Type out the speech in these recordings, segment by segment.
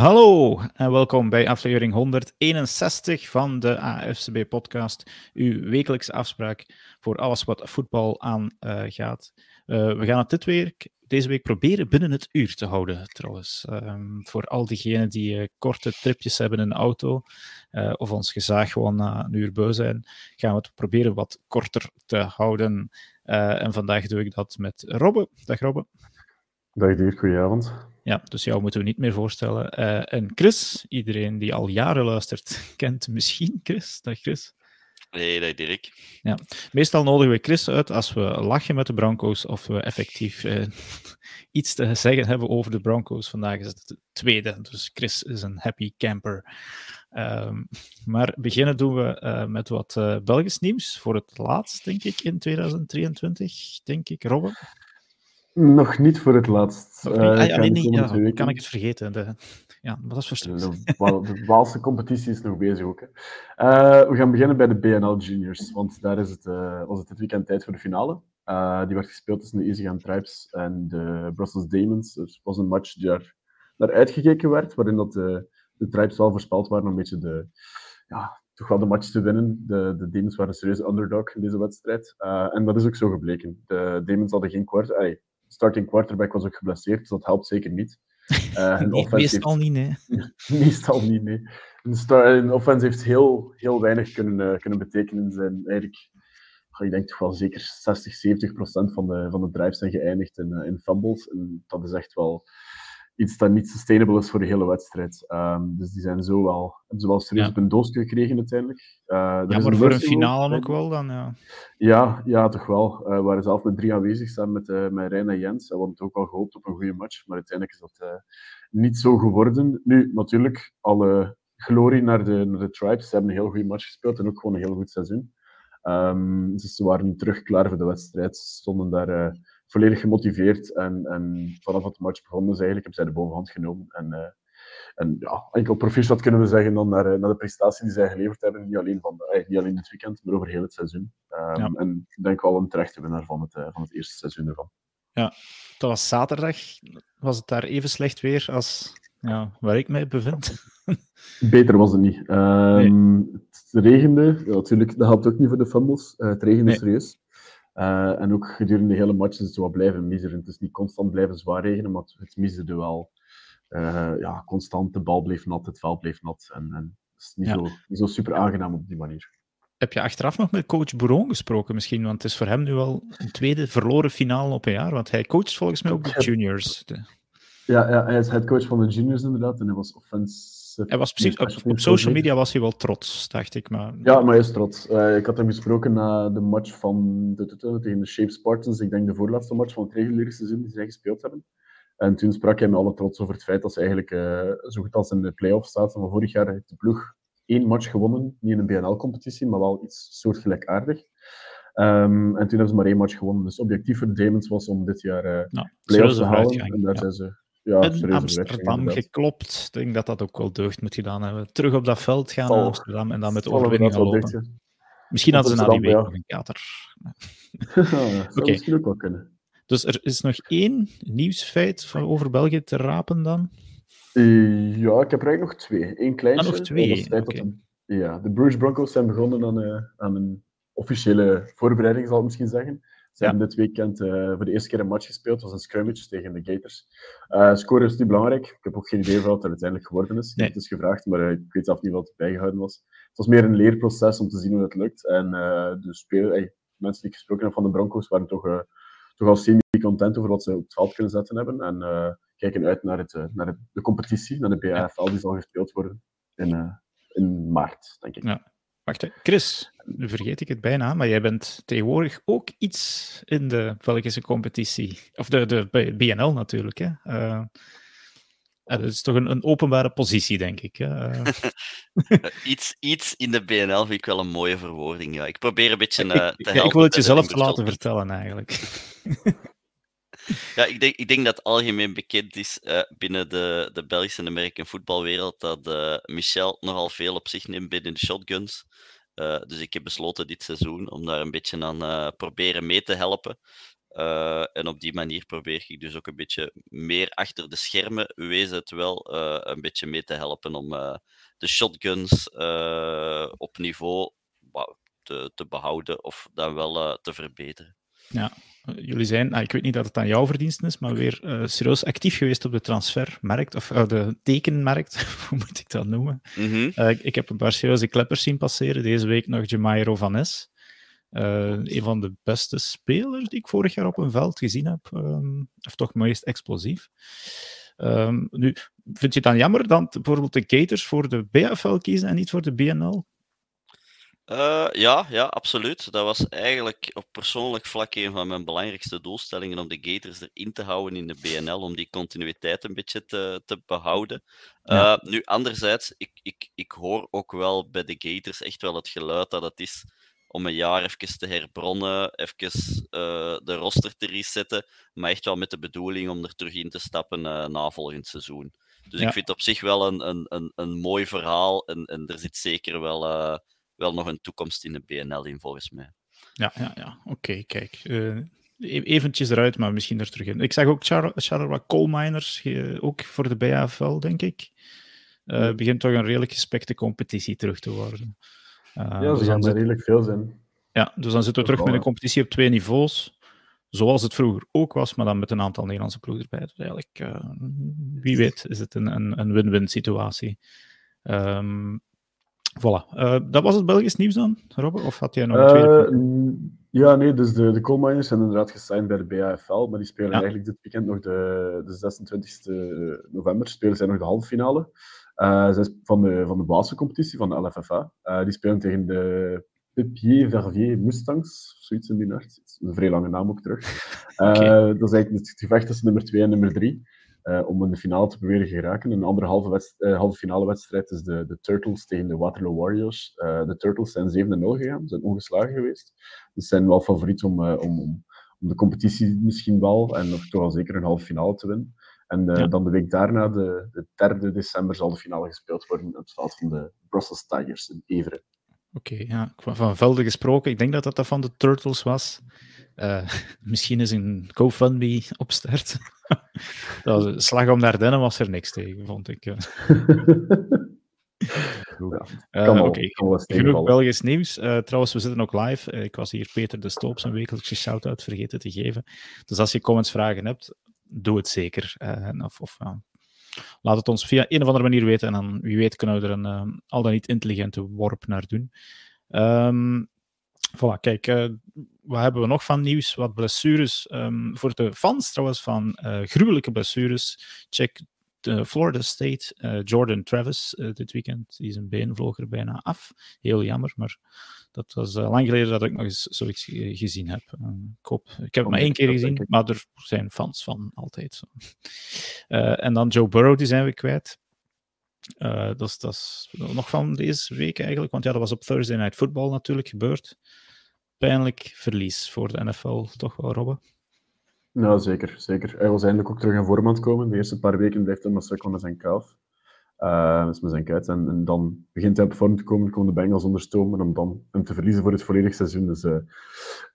Hallo en welkom bij aflevering 161 van de AFCB-podcast, uw wekelijkse afspraak voor alles wat voetbal aangaat. Uh, uh, we gaan het dit week, deze week proberen binnen het uur te houden, trouwens. Um, voor al diegenen die uh, korte tripjes hebben in de auto of ons gezaag gewoon na een uur beu zijn, gaan we het proberen wat korter te houden. En vandaag doe ik dat met Robbe. Dag Robbe. Dag Dirk, goedenavond. Ja, dus jou moeten we niet meer voorstellen. Uh, en Chris, iedereen die al jaren luistert, kent misschien Chris. Dag Chris. Nee, dag Dirk. Ja, meestal nodigen we Chris uit als we lachen met de Broncos of we effectief uh, iets te zeggen hebben over de Broncos. Vandaag is het de tweede, dus Chris is een happy camper. Um, maar beginnen doen we uh, met wat Belgisch nieuws. Voor het laatst, denk ik, in 2023, denk ik. Robben? Nog niet voor het laatst. Uh, ah, ja, nee, nee, ja, kan ik het vergeten? De, ja, dat is frustrerend. De, Waalse competitie is nog bezig ook. Hè. Uh, we gaan beginnen bij de BNL Juniors, want daar is het, uh, was het dit weekend tijd voor de finale. die werd gespeeld tussen de Easygaan Tribes en de Brussels Demons. Er was een match die daar naar uitgekeken werd, waarin dat de, de Tribes wel voorspeld waren om een beetje de, ja, toch wel de match te winnen. De, de Demons waren een serieuze underdog in deze wedstrijd. en dat is ook zo gebleken. De Demons hadden geen kwart starting quarterback was ook geblesseerd, dus dat helpt zeker niet. Uh, nee, meestal heeft... niet, nee. meestal niet, nee. Een, star... offense heeft heel, heel weinig kunnen, uh, kunnen betekenen. Zijn eigenlijk, ik denk toch wel zeker 60, 70 procent van de, van de drives zijn geëindigd in, uh, in fumbles. En dat is echt wel iets dat niet sustainable is voor de hele wedstrijd. Um, dus die zijn zo wel, hebben ze wel serieus ja. op een doos gekregen uiteindelijk. Uh, ja, maar voor een finale ook wel dan, ja. Ja, ja toch wel. Uh, we waren zelf met drie aanwezig samen met, uh, met Rijn en Jens. We hadden ook al gehoopt op een goede match, maar uiteindelijk is dat niet zo geworden. Nu, natuurlijk, alle glorie naar de, naar de Tribes. Ze hebben een heel goede match gespeeld en ook gewoon een heel goed seizoen. Um, dus ze waren terug klaar voor de wedstrijd. Ze stonden daar volledig gemotiveerd. En, en vanaf het match begonnen ze eigenlijk, hebben zij de bovenhand genomen. En, uh, en ja, enkel proficiat kunnen we zeggen dan naar, naar de prestatie die zij geleverd hebben. Niet alleen, van, uh, niet alleen dit weekend, maar over heel het seizoen. Um, ja. En ik denk wel een terechte winnaar van het, van het eerste seizoen ervan. Ja, dat was zaterdag. Was het daar even slecht weer als ja, waar ik mij bevind? Beter was het niet. Um, nee. Het regende, ja, natuurlijk, dat helpt ook niet voor de fumbles. het regende nee. serieus. Uh, en ook gedurende de hele match is het zo blijven miseren. Het is niet constant blijven zwaar regenen, maar het miserde wel. Uh, ja, constant, de bal bleef nat, het veld bleef nat. En, en het is niet, ja. zo, niet zo super aangenaam op die manier. Heb je achteraf nog met coach Bouron gesproken misschien? Want het is voor hem nu al een tweede verloren finale op een jaar. Want hij coacht volgens mij ook de juniors. Ja, ja, hij is headcoach van de juniors inderdaad. En hij was offense hij was precies, op, op, social media was hij wel trots, dacht ik. Maar... Ja, maar hij is trots. Uh, ik had hem gesproken na de match van de, de, tegen de Shape Spartans. Ik denk de voorlaatste match van het reguliere seizoen die zij gespeeld hebben. En toen sprak hij met alle trots over het feit dat ze eigenlijk uh, zo goed als in de play-off staat. Van vorig jaar heeft de ploeg één match gewonnen. Niet in een BNL-competitie, maar wel iets soortgelijkaardig. Um, en toen hebben ze maar één match gewonnen. Dus objectief voor de Demons was om dit jaar uh, nou, play-offs te halen. En daar ja. zijn ze ja, in Amsterdam geklopt. Ik denk dat dat ook wel deugd moet gedaan hebben. Terug op dat veld gaan naar Amsterdam en dan met overwinning gaan lopen. Misschien hadden ze na die week nog een kater. ja, okay. misschien ook wel kunnen. Dus er is nog één nieuwsfeit van over België te rapen dan? Uh, ja, ik heb er eigenlijk nog twee. Eén kleintje. Ah, nog twee? Okay. ja, de Bruges Broncos zijn begonnen aan, uh, aan een officiële voorbereiding, zal ik misschien zeggen. Ze ja. hebben dit weekend uh, voor de eerste keer een match gespeeld. Het was een scrimmage tegen de Gators. Uh, score is niet belangrijk. Ik heb ook geen idee van wat er uiteindelijk geworden is. Nee. Het is gevraagd, maar uh, ik weet zelf niet wat bijgehouden was. Het was meer een leerproces om te zien hoe het lukt. En de mensen die ik gesproken heb van de Broncos waren toch, toch al semi-content over wat ze op het veld kunnen zetten hebben. En kijken uit naar, het, naar het, de competitie, naar de BAFL die zal gespeeld worden in, in maart, denk ik. Ja. Wacht, Chris, nu vergeet ik het bijna, maar jij bent tegenwoordig ook iets in de Belgische competitie. Of de, de BNL natuurlijk. Hè? Uh, dat is toch een, een, openbare positie, denk ik. Hè? iets, iets in de BNL vind ik wel een mooie verwoording. Ja. Ik probeer een beetje uh, te helpen. Ja, ik wil het jezelf te laten vertellen, eigenlijk. Ja, ik denk, ik denk dat algemeen bekend is uh, binnen de, de Belgische en Amerikaanse voetbalwereld dat uh, Michel nogal veel op zich neemt binnen de shotguns. Uh, dus ik heb besloten dit seizoen om daar een beetje aan proberen mee te helpen. En op die manier probeer ik dus ook een beetje meer achter de schermen, wees het wel, een beetje mee te helpen om de shotguns op niveau te, te, behouden of dan wel te verbeteren. Ja, jullie zijn, nou, ik weet niet dat het aan jouw verdiensten is, maar weer serieus actief geweest op de transfermarkt, of de tekenmarkt, hoe moet ik dat noemen? Mm -hmm. ik heb een paar serieuze kleppers zien passeren, deze week nog Jemairo Van. Uh, een van de beste spelers die ik vorig jaar op een veld gezien heb. Um, of toch meest explosief. Um, nu, vind je het dan jammer dat bijvoorbeeld de Gators voor de BFL kiezen en niet voor de BNL? Uh, ja, ja, absoluut. Dat was eigenlijk op persoonlijk vlak een van mijn belangrijkste doelstellingen om de Gators erin te houden in de BNL, om die continuïteit een beetje te, te behouden. Ja. Uh, nu, anderzijds, ik, ik, ik hoor ook wel bij de Gators echt wel het geluid dat het is om een jaar even te herbronnen, even uh, de roster te resetten, maar echt wel met de bedoeling om er terug in te stappen na volgend seizoen. Dus ja. ik vind het op zich wel een, een, een, een mooi verhaal en, en er zit zeker wel, wel nog een toekomst in de BNL in, volgens mij. Ja, ja, ja. oké, okay, kijk. eventjes eruit, maar misschien er terug in. Ik zag ook Char Charleroi Coal Miners, ook voor de BAFL, denk ik. Uh, begint toch een redelijk gespekte competitie terug te worden. Uh, ja, ze dus gaan er redelijk veel zijn. Ja, dus dan zitten we terug met een competitie op twee niveaus. Zoals het vroeger ook was, maar dan met een aantal Nederlandse ploegen erbij. Dus eigenlijk, uh, wie weet, is het een win-win situatie. Um, voilà. Uh, dat was het Belgisch nieuws dan, Robert? Of had jij nog een tweede? Ja, nee, dus de, de coal miners zijn inderdaad gesigned bij de BAFL, maar die spelen ja. eigenlijk dit weekend nog de, de 26 november, spelen zij nog de halve finale. Uh, zij is van de, van de basiscompetitie van de LFFA. Die spelen tegen de Pipier Verviers Mustangs, zoiets in die aard. Een vrij lange naam ook terug. Okay. Dat is eigenlijk het gevecht tussen nummer 2 en nummer 3. Om in de finale te proberen te geraken. Een andere halve, halve finale wedstrijd is de, de Turtles tegen de Waterloo Warriors. de Turtles zijn 7-0 gegaan, zijn ongeslagen geweest. Dus zijn wel favoriet om, om, om, om de competitie misschien wel en nog toch wel zeker een halve finale te winnen. En ja. dan de week daarna, de, de 3 december, zal de finale gespeeld worden op het veld van de Brussels Tigers in Everen. Oké, okay, ja. Van velden gesproken, ik denk dat dat van de Turtles was. Uh, misschien is een GoFundMe op start. dat slag om naar Ardennen was er niks tegen, vond ik. Uh. Ja, uh, okay. genoeg Belgisch nieuws. Uh, trouwens, we zitten ook live. Uh, ik was hier Peter de Stoop zijn wekelijkse shout-out vergeten te geven. Dus als je comments, vragen hebt, doe het zeker. Of, of laat het ons via een of andere manier weten en dan wie weet kunnen we er een al dan niet intelligente worp naar doen. Um, voilà, kijk, wat hebben we nog van nieuws? Wat blessures. Um, voor de fans trouwens van gruwelijke blessures, check de Florida State, Jordan Travis dit weekend. Die is een been vloog er bijna af. Heel jammer, maar dat was lang geleden dat ik nog eens zoiets gezien heb. Uh, ik, hoop, ik heb het maar één keer gezien, maar er zijn fans van altijd. En dan Joe Burrow, die zijn we kwijt. dat, is, dat is nog van deze week eigenlijk, want ja, dat was op Thursday Night Football natuurlijk gebeurd. Pijnlijk verlies voor de NFL, toch wel, Robben? Ja, zeker, zeker. Hij was eindelijk ook terug in vorm aan het komen. De eerste paar weken blijft hij maar met zijn kalf. Uh, dus met zijn kuit. En, en, dan begint hij op vorm te komen, komen de Bengals onder stoom. En om dan hem te verliezen voor het volledige seizoen. Dus uh,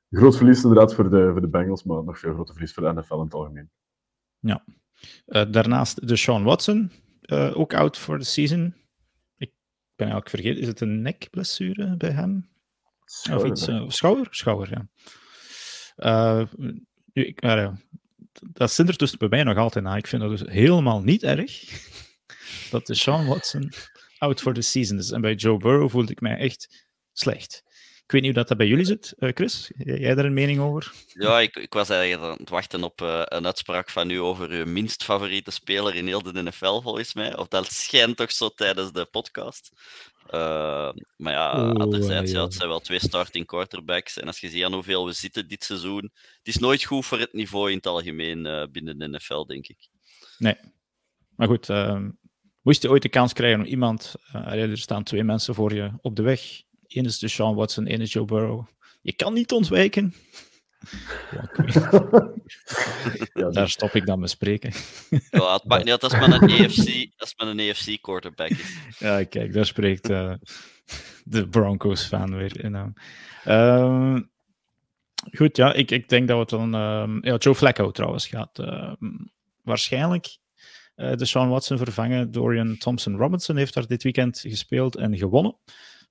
groot verlies inderdaad voor de, voor de Bengals, maar nog veel groter verlies voor de NFL in het algemeen. Ja. Uh, daarnaast de Sean Watson, ook out voor de season. Ik ben eigenlijk vergeten, is het een nekblessure bij hem? Schouder, of iets, schouder? Schouder, ja. nu, ik, dat zit er tussen bij mij nog altijd na. Ik vind dat dus helemaal niet erg dat de Sean Watson out for the season is. En bij Joe Burrow voelde ik mij echt slecht. Ik weet niet hoe dat, dat bij jullie zit, uh, Chris. Jij daar een mening over? Ja, ik, ik was eigenlijk aan het wachten op uh, een uitspraak van u over uw minst favoriete speler in heel de NFL, volgens mij. Of dat schijnt toch zo tijdens de podcast. Uh, maar ja, oh, anderzijds, ja, het zijn wel twee starting quarterbacks. En als je ziet aan hoeveel we zitten dit seizoen, het is nooit goed voor het niveau in het algemeen binnen de NFL, denk ik. Nee. Maar goed, ehm, Moest je ooit de kans krijgen om iemand, uh, er staan twee mensen voor je op de weg. Eén is de Sean Watson, één is Joe Burrow. Je kan niet ontwijken. Ja, Daar stop ik dan met spreken. Ja, het maakt niet uit als men een EFC, als men een EFC quarterback is. Ja, kijk, daar spreekt uh, de Broncos fan weer in. Uh, Goed, ja, ik, ik denk dat het dan... ehm, ja, Joe Flacco trouwens gaat ehm, waarschijnlijk eh, de Sean Watson vervangen. Dorian Thompson-Robinson heeft daar dit weekend gespeeld en gewonnen.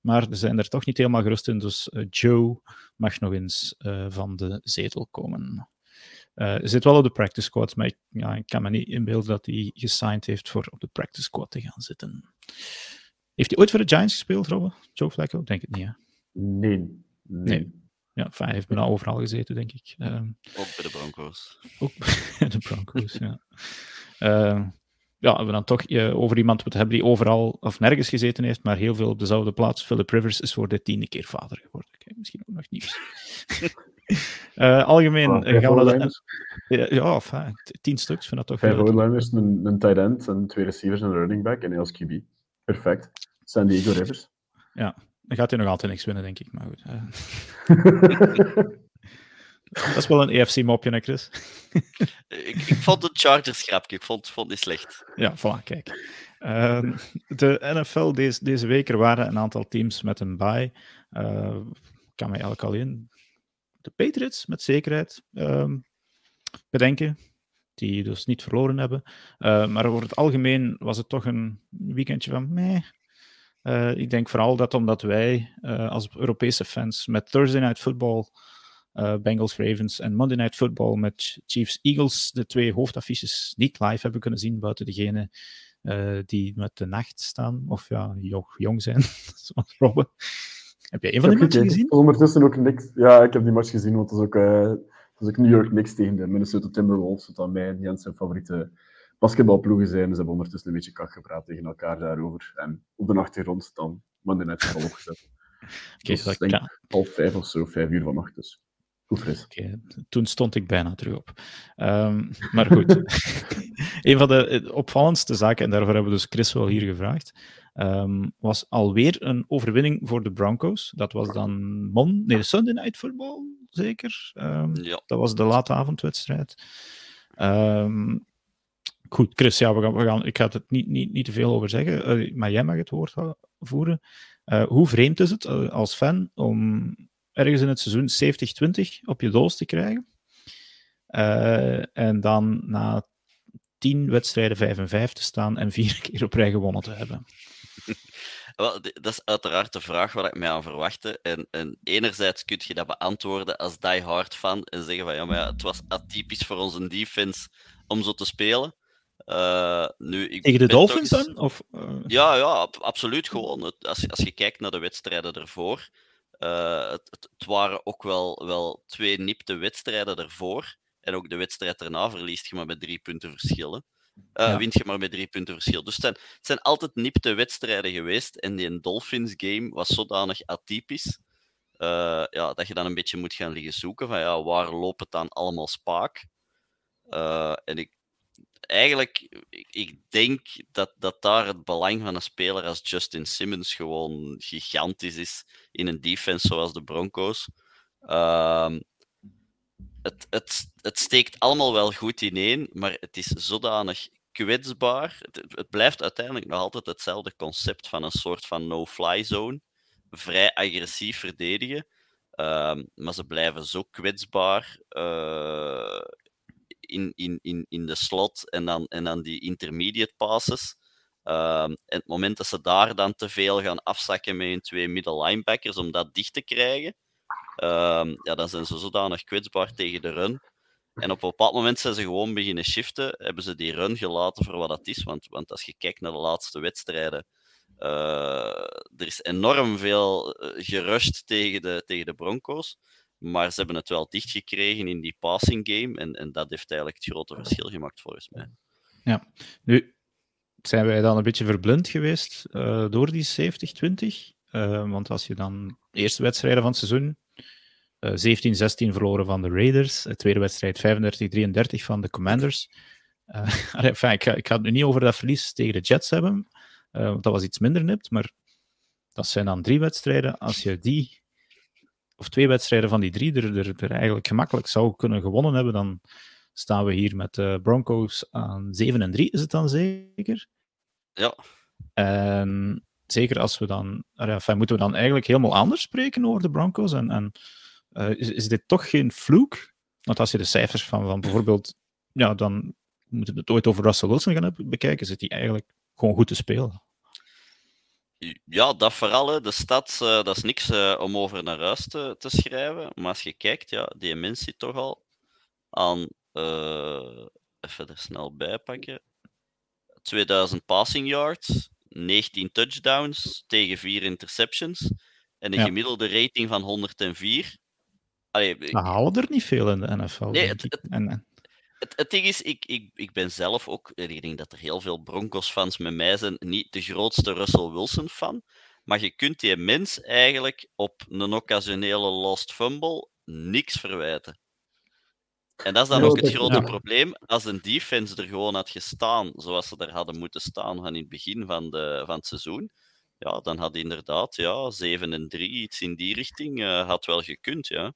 Maar ze zijn er toch niet helemaal gerust in, dus eh, Joe mag nog eens eh, van de zetel komen. Eh, Hij zit wel op de practice squad, maar ik, ja, ik kan me niet inbeelden dat hij gesigned heeft voor op de practice squad te gaan zitten. Heeft hij ooit voor de Giants gespeeld, Robbe? Joe Flacco? Denk het niet, hè? Nee. nee. Nee. Ja, hij heeft bijna overal gezeten, denk ik. Ehm, Ook bij de Broncos. ook bij de Broncos, ja. Ehm, ja, we hebben dan toch eh, over iemand moeten hebben die overal of nergens gezeten heeft, maar heel veel op dezelfde plaats. Philip Rivers is voor de tiende keer vader geworden. Kijk, misschien ook nog nieuws. Eh, algemeen eh, gaan we naar de... O-liners, Ja, ja tien stuks, vind dat toch Vijf. O-liners, een, een tight end, en twee receivers en een running back en als QB. Perfect. San Diego Rivers. Dan gaat hij nog altijd niks winnen, denk ik. Maar goed. dat is wel een EFC-mopje, hè, Chris? Ik, ik vond het Chargers grapje, ik vond, vond het niet slecht. Ja, voilà, kijk. Ehm, de NFL deze, deze week, er waren een aantal teams met een bye. Eh, kan mij eigenlijk alleen de Patriots met zekerheid ehm, bedenken, die dus niet verloren hebben. Maar over het algemeen was het toch een weekendje van meh. Eh, ik denk vooral dat omdat wij eh, als Europese fans met Thursday Night Football, eh, Bengals Ravens en Monday Night Football met Chiefs Eagles de twee hoofdaffiches niet live hebben kunnen zien, buiten degene eh, die met de nacht staan, of ja, jong, jong zijn, zoals Robben. Heb jij een van die matchen gezien? Ondertussen ook niks. Ja, ik heb die match gezien, want het is ook, eh, is ook New York Knicks tegen de Minnesota Timberwolves, wat aan mij en Jens zijn favoriete basketbalploegen zijn. Ze hebben ondertussen een beetje kak gepraat tegen elkaar daarover. En op de achtergrond dan Monday Night Football opgezet. Oké, Dus dat ik denk half vijf of zo, vijf uur vannacht. Dus Oké, toen stond ik bijna terug op. Ehm, maar goed, een van de eh, opvallendste zaken, en daarvoor hebben we dus Chris wel hier gevraagd, ehm, was alweer een overwinning voor de Broncos. Dat was dan Mon nee, Sunday Night Football, zeker. Ehm, Ja. dat was de late avondwedstrijd. Ehm, goed, Chris, ja, we gaan, we gaan, ik ga het niet, niet, niet te veel over zeggen, eh, maar jij mag het woord voeren. Eh, hoe vreemd is het als fan om ergens in het seizoen 70-20 op je doos te krijgen. Eh, en dan na 10 wedstrijden 5 en 5 te staan en vier keer op rij gewonnen te hebben. Wel, dat is uiteraard de vraag waar ik mij aan verwachtte. En, en enerzijds kun je dat beantwoorden als die-hard fan en zeggen van ja, maar ja, het was atypisch voor onze defense om zo te spelen. Eh, nu, ik Tegen de Dolphins eens- dan? Of, eh, Ja, ja, ab- absoluut gewoon. Als je, als je kijkt naar de wedstrijden ervoor, eh, het, het, het waren ook wel, wel twee nipte wedstrijden ervoor. En ook de wedstrijd daarna verliest je maar met drie punten verschillen. Eh Ja. Wint je maar met drie punten verschil. Dus het zijn, het zijn altijd nipte wedstrijden geweest. En die Dolphins game was zodanig atypisch. eh, ja, dat je dan een beetje moet gaan liggen zoeken van ja, waar loopt het dan allemaal spaak? En ik, eigenlijk, ik, denk dat, dat daar het belang van een speler als Justin Simmons gewoon gigantisch is in een defense zoals de Broncos. Ehm, het, het, het steekt allemaal wel goed ineen, maar het is zodanig kwetsbaar. Het, het blijft uiteindelijk nog altijd hetzelfde concept van een soort van no-fly zone. Vrij agressief verdedigen. Ehm, maar ze blijven zo kwetsbaar eh, in, in, in, in de slot en dan, en dan die intermediate passes. Ehm, en het moment dat ze daar dan te veel gaan afzakken met hun twee middle linebackers om dat dicht te krijgen, ehm, ja, dan zijn ze zodanig kwetsbaar tegen de run. En op een bepaald moment zijn ze gewoon beginnen shiften, hebben ze die run gelaten voor wat dat is. Want, want als je kijkt naar de laatste wedstrijden, eh, er is enorm veel eh, gerusht tegen de, tegen de Broncos. Maar ze hebben het wel dichtgekregen in die passing game. En, en dat heeft eigenlijk het grote verschil gemaakt volgens mij. Nu, zijn wij dan een beetje verblind geweest eh, door die 70-20? Eh, want als je dan de eerste wedstrijden van het seizoen eh 17-16 verloren van de Raiders, de tweede wedstrijd 35-33 van de Commanders. Eh, enfin, ik, ga, ik het nu niet over dat verlies tegen de Jets hebben, eh, want dat was iets minder nipt, maar dat zijn dan drie wedstrijden. Als je die, of twee wedstrijden van die drie, er, er, er eigenlijk gemakkelijk zou kunnen gewonnen hebben, dan staan we hier met de Broncos aan 7 en 3, is het dan zeker? Ja, En zeker als we dan, ah ja, enfin, moeten we dan eigenlijk helemaal anders spreken over de Broncos en, en is, is dit toch geen vloek? Want als je de cijfers van, van bijvoorbeeld, ja, dan moeten we het ooit over Russell Wilson gaan bekijken, zit hij eigenlijk gewoon goed te spelen. Ja, dat vooral. De stad, uh, dat is niks uh, om over naar huis te, te, schrijven. Maar als je kijkt, ja, die toch al aan. Uh, even er snel bij pakken. 2000 passing yards, 19 touchdowns tegen 4 interceptions. En een ja. gemiddelde rating van 104. Allee, ik... Nou, halen er niet veel in de NFL. Nee, het, het, en, het, het, ding is, ik, ik, ik ben zelf ook, ik denk dat er heel veel Broncos-fans met mij zijn, niet de grootste Russell Wilson-fan. Maar je kunt die mens eigenlijk op een occasionele lost fumble niks verwijten. En dat is dan ook het grote probleem. Als een defense er gewoon had gestaan zoals ze er hadden moeten staan van in het begin van, de, van het seizoen, ja, dan had inderdaad ja, 7 en 3, iets in die richting, uh, had wel gekund. Ja.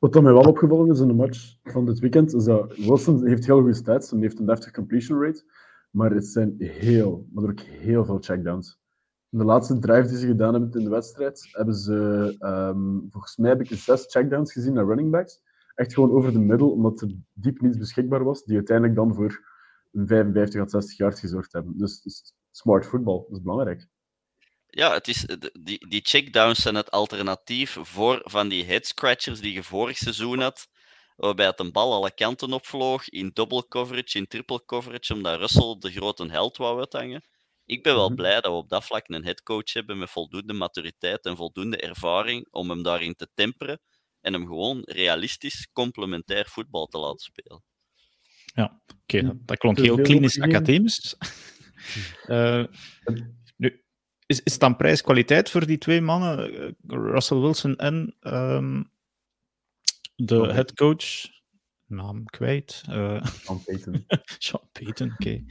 Wat dan mij wel opgevallen is in de match van dit weekend, is dat Wilson heeft heel goede stats en heeft een deftig completion rate, maar het zijn heel, maar ook heel veel checkdowns. In de laatste drive die ze gedaan hebben in de wedstrijd, hebben ze, um, volgens mij heb ik zes checkdowns gezien naar running backs. Echt gewoon over de middel, omdat er diep niets beschikbaar was, die uiteindelijk dan voor een 55 à 60 yards gezorgd hebben. Dus, dus smart football, dat is belangrijk. Ja, het is, die, die checkdowns zijn het alternatief voor van die head scratchers die je vorig seizoen had, waarbij het een bal alle kanten opvloog, in double coverage, in triple coverage, omdat Russell de grote held wou uithangen. Ik ben wel mhm. blij dat we op dat vlak een headcoach hebben met voldoende maturiteit en voldoende ervaring om hem daarin te temperen en hem gewoon realistisch complementair voetbal te laten spelen. Ja, oké, dat klonk heel klinisch academisch. uh, is, is het dan prijs-kwaliteit voor die twee mannen, eh, Russell Wilson en um, de oh. headcoach? Naam kwijt. Uh, Sean Payton. Sean Payton, oké. Okay.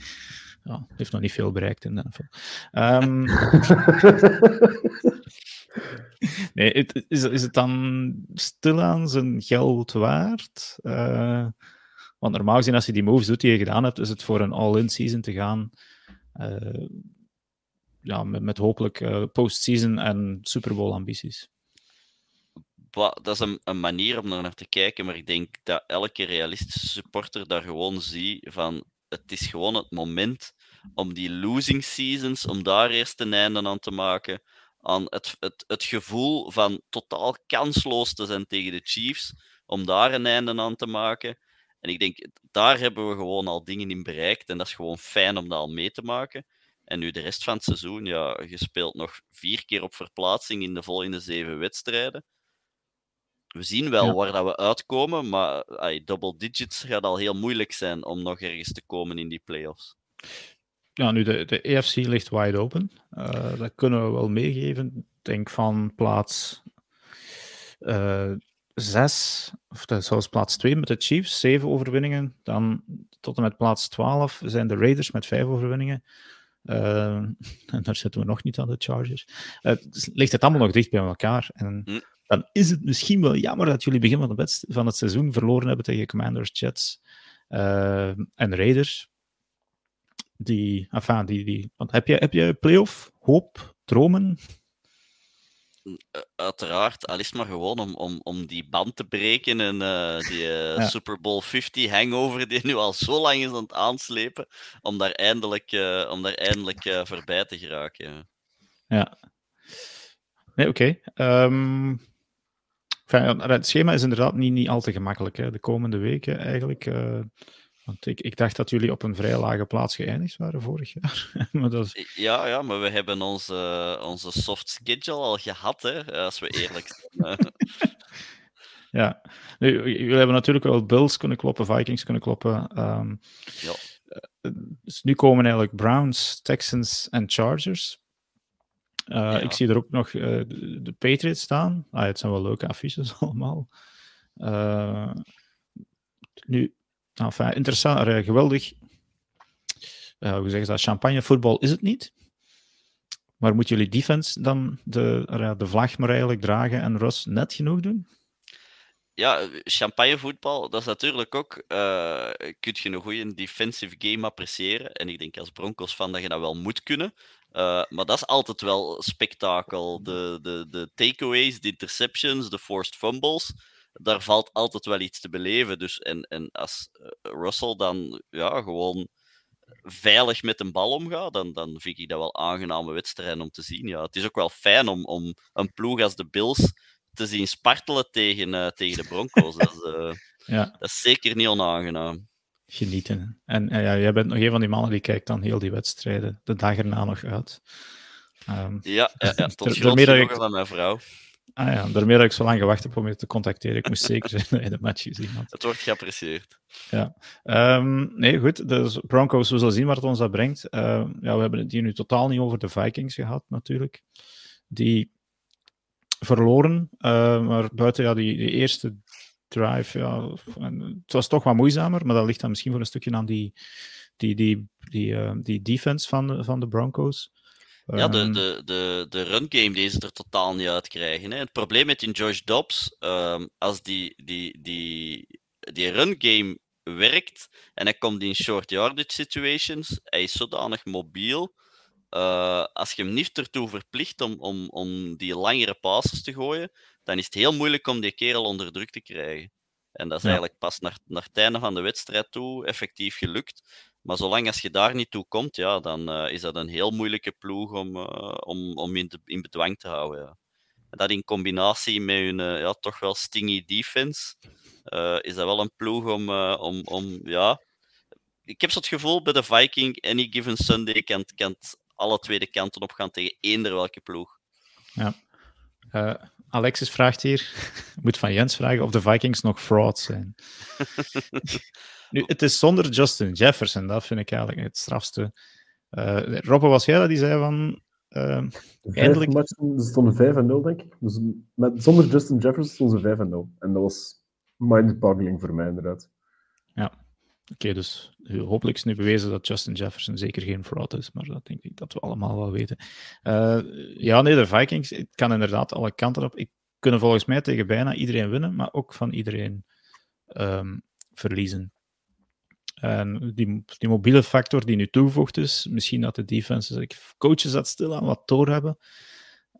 Ja, heeft nog niet veel bereikt in de NFL. Um, nee, is, is het dan stilaan zijn geld waard? Uh, want normaal gezien, als je die moves doet die je gedaan hebt, is het voor een all-in season te gaan. Uh, ja, met, met hopelijk uh, postseason en Super Bowl ambities. Dat is een, een, manier om er naar te kijken, maar ik denk dat elke realistische supporter daar gewoon ziet van het is gewoon het moment om die losing seasons, om daar eerst een einde aan te maken. Aan het, het, het gevoel van totaal kansloos te zijn tegen de Chiefs, om daar een einde aan te maken. En ik denk, daar hebben we gewoon al dingen in bereikt. En dat is gewoon fijn om dat al mee te maken. En nu de rest van het seizoen, ja, je speelt nog vier keer op verplaatsing in de volgende zeven wedstrijden. We zien wel waar dat we uitkomen, maar ay, double digits gaat al heel moeilijk zijn om nog ergens te komen in die playoffs. Ja, nu de, de EFC ligt wide open. Uh, dat kunnen we wel meegeven. Ik denk van plaats uh, zes, of zelfs plaats twee met de Chiefs, zeven overwinningen. Dan tot en met plaats 12 zijn de Raiders met vijf overwinningen. En daar zitten we nog niet aan de Chargers. Uh, ligt het allemaal nog dicht bij elkaar. En hm. dan is het misschien wel jammer dat jullie begin van, de van het seizoen verloren hebben tegen Commanders, Jets uh, en Raiders. Die, enfin, die, die, want heb je, heb je playoff, hoop, dromen? Eh, uiteraard, al is het maar gewoon om, om, om die band te breken en uh, die uh, Super Bowl 50 hangover die nu al zo lang is aan het aanslepen, om daar eindelijk, uh, om daar eindelijk voorbij te geraken. Ja. Nee, oké. Okay. Um, ehm, het schema is inderdaad niet, niet al te gemakkelijk hè, de komende weken eigenlijk. Want ik, ik dacht dat jullie op een vrij lage plaats geëindigd waren vorig jaar. maar dat is... Ja, ja, maar we hebben onze, onze soft schedule al gehad, hè, als we eerlijk zijn. ja, nu, jullie hebben natuurlijk wel Bills kunnen kloppen, Vikings kunnen kloppen. Um, ja. Eh, dus nu komen eigenlijk Browns, Texans en Chargers. Uh, ja. Ik zie er ook nog uh, de, de, Patriots staan. Ah, het zijn wel leuke affiches allemaal. Uh, nu, Enfin, interessant, uh, geweldig. Uh, hoe zeggen ze dat? Champagnevoetbal is het niet. Maar moeten jullie defense dan de, uh, de vlag maar eigenlijk dragen en Ross net genoeg doen? Ja, champagnevoetbal, dat is natuurlijk ook. Kun je een goede defensive game appreciëren. En ik denk als Broncos van dat je dat wel moet kunnen. Maar dat is altijd wel spektakel. De, de, de takeaways, de interceptions, de forced fumbles. Daar valt altijd wel iets te beleven. Dus, en, en als Russell dan ja, gewoon veilig met een bal omgaat, dan, dan vind ik dat wel aangename wedstrijden om te zien. Ja. Het is ook wel fijn om, om een ploeg als de Bills te zien spartelen tegen, uh, tegen de Broncos. dat, is, uh, ja. dat is zeker niet onaangenaam. Genieten. En ja, jij bent nog een van die mannen die kijkt dan heel die wedstrijden de dag erna nog uit. Um, ja, ja, ja, tot grootste ik... van mijn vrouw. Ah ja, daarmee dat ik zo lang gewacht heb om je te contacteren. Ik moest zeker zijn dat je de match gezien had. Het wordt geapprecieerd. Ja. Um, nee, goed. Dus Broncos, we zullen zien wat het ons dat brengt. Uh, ja, we hebben het hier nu totaal niet over de Vikings gehad, natuurlijk. Die verloren, uh, maar buiten ja, die, die eerste drive, ja, het was toch wat moeizamer, maar dat ligt dan misschien voor een stukje aan die, die, die, die, uh, die defense van de, van de Broncos. Ja, de, ehm, de, de, de run game die ze er totaal niet uit krijgen. Hè. Het probleem met in Josh Dobbs, um, als die, die, die, die run game werkt en hij komt in short yardage situations, hij is zodanig mobiel. Uh, als je hem niet ertoe verplicht om, om, om die langere passes te gooien, dan is het heel moeilijk om die kerel onder druk te krijgen. En dat is eigenlijk pas naar, naar het einde van de wedstrijd toe effectief gelukt. Maar zolang als je daar niet toe komt, ja, dan uh, is dat een heel moeilijke ploeg om, uh, om, om in, de, in bedwang te houden. Ja. En dat in combinatie met hun uh, ja, toch wel stingy defense, is dat wel een ploeg om, om, om ja... Ik heb zo het gevoel bij de Viking, any given Sunday, kan alle tweede kanten op gaan tegen eender welke ploeg. Ja. Alexis vraagt hier, moet van Jens vragen of de Vikings nog fraud zijn. nu, het is zonder Justin Jefferson, dat vind ik eigenlijk het strafste. Uh, Robbe, was jij dat die zei van... Uh, eindelijk... Matchen, ze stonden 5-0, denk ik. Dus met, zonder Justin Jefferson stonden ze 5-0. En dat was mind-boggling voor mij, inderdaad. Ja. Oké, dus hopelijk is nu bewezen dat Justin Jefferson zeker geen fraud is, maar dat denk ik dat we allemaal wel weten. Uh, ja, nee, de Vikings, het kan inderdaad alle kanten op. Ik kunnen volgens mij tegen bijna iedereen winnen, maar ook van iedereen um, verliezen. En die, die mobiele factor die nu toegevoegd is, misschien dat de defenses, coaches dat stil aan wat door hebben.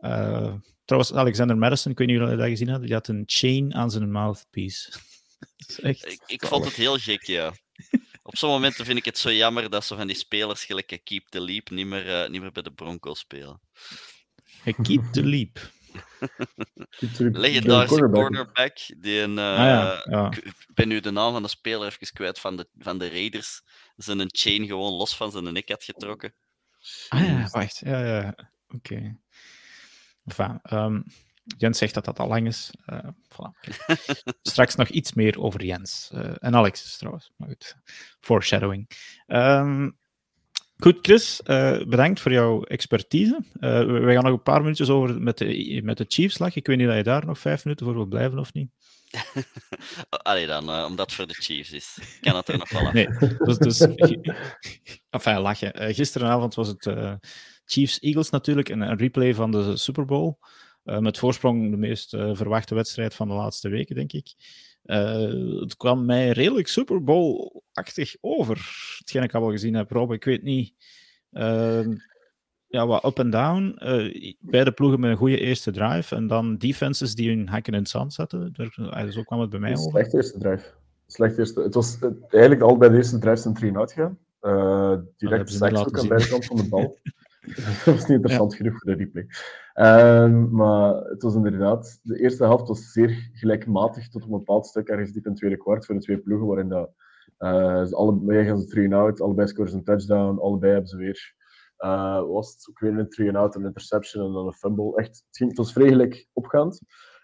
Uh, trouwens, Alexander Madison, ik weet niet of jullie dat gezien hadden, die had een chain aan zijn mouthpiece. echt... ik, ik vond het heel gek, ja. Op sommige momenten vind ik het zo jammer dat ze van die spelers gelijk Keep the Leap niet meer, uh, niet meer bij de Broncos spelen. Keep the Leap. Legendarische cornerback. Die een, uh, ah, ja, Ik ben nu de naam van de speler even kwijt van de, van de Raiders. Zijn een chain gewoon los van zijn nek had getrokken. Ah ja, wacht. Ja, ja. Oké. Okay. Enfin, um, Jens zegt dat dat al lang is. Uh, voilà, Straks nog iets meer over Jens. Uh, en Alexis trouwens. Maar goed, foreshadowing. Um, goed, Chris, uh, bedankt voor jouw expertise. we gaan nog een paar minuutjes over met de, met de Chiefs-slag. Ik weet niet of je daar nog vijf minuten voor wil blijven of niet. Allee dan, omdat het voor de Chiefs is. Kan het er nog wel af. Nee, dus... dus enfin, lachen. gisteravond was het Chiefs-Eagles natuurlijk, een, een replay van de Super Bowl. Uh, met voorsprong de meest uh, verwachte wedstrijd van de laatste weken, denk ik. Uh, het kwam mij redelijk Super Bowl-achtig over. Hetgeen ik al wel gezien heb, Rob. Ik weet niet. Ehm, ja, wat up en down. beide ploegen met een goede eerste drive. En dan defenses die hun hakken in het zand zetten. Daar, zo kwam het bij mij over. Slecht eerste drive. Slecht eerste. Het was eigenlijk al bij de eerste drive zijn 3 uitgegaan. direct seks ook aan beide kanten van de bal. dat was niet interessant genoeg voor de replay. Um, maar het was inderdaad, de eerste helft was zeer gelijkmatig tot op een bepaald stuk, ergens diep in het tweede kwart voor de twee ploegen, waarin dat, uh, ze allebei gaan ze 3-out, allebei scoren ze een touchdown, allebei hebben ze weer, uh, was het ook weer een 3-out, een interception en dan een fumble. Echt, het, ging, het was vrij gelijk opgaand,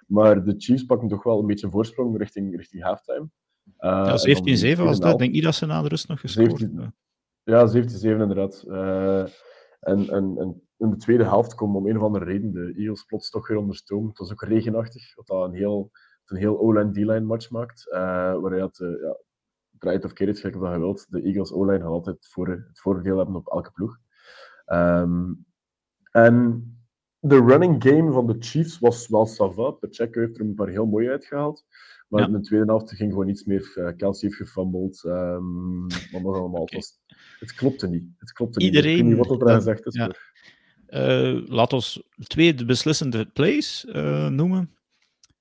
maar de Chiefs pakken toch wel een beetje een voorsprong richting, richting halftime. Uh, ja, 17-7 was dat. Ik denk niet dat ze na de rust nog gescoord hebben. Ja, 17-7 inderdaad. En, en, in de tweede helft komen om een of andere reden de Eagles plots toch weer onder stoom. Het was ook regenachtig, wat dat een heel, een heel O-line D-line match maakt. Waar je uh, ja, draait of keer het gek dat je wilt. De Eagles O-line gaat altijd het, voor, het voordeel hebben op elke ploeg. Um, en de running game van de Chiefs was wel sava. Pacheco heeft er een paar heel mooi uitgehaald. Maar in de tweede helft ging gewoon iets meer. Kelsey heeft gefumbled. Um, wat nog allemaal. Het, was, het klopte niet. Het klopte Iedereen, niet. Ik weet niet wat er aan gezegd is. Ja. Uh, laat ons twee beslissende plays uh, noemen.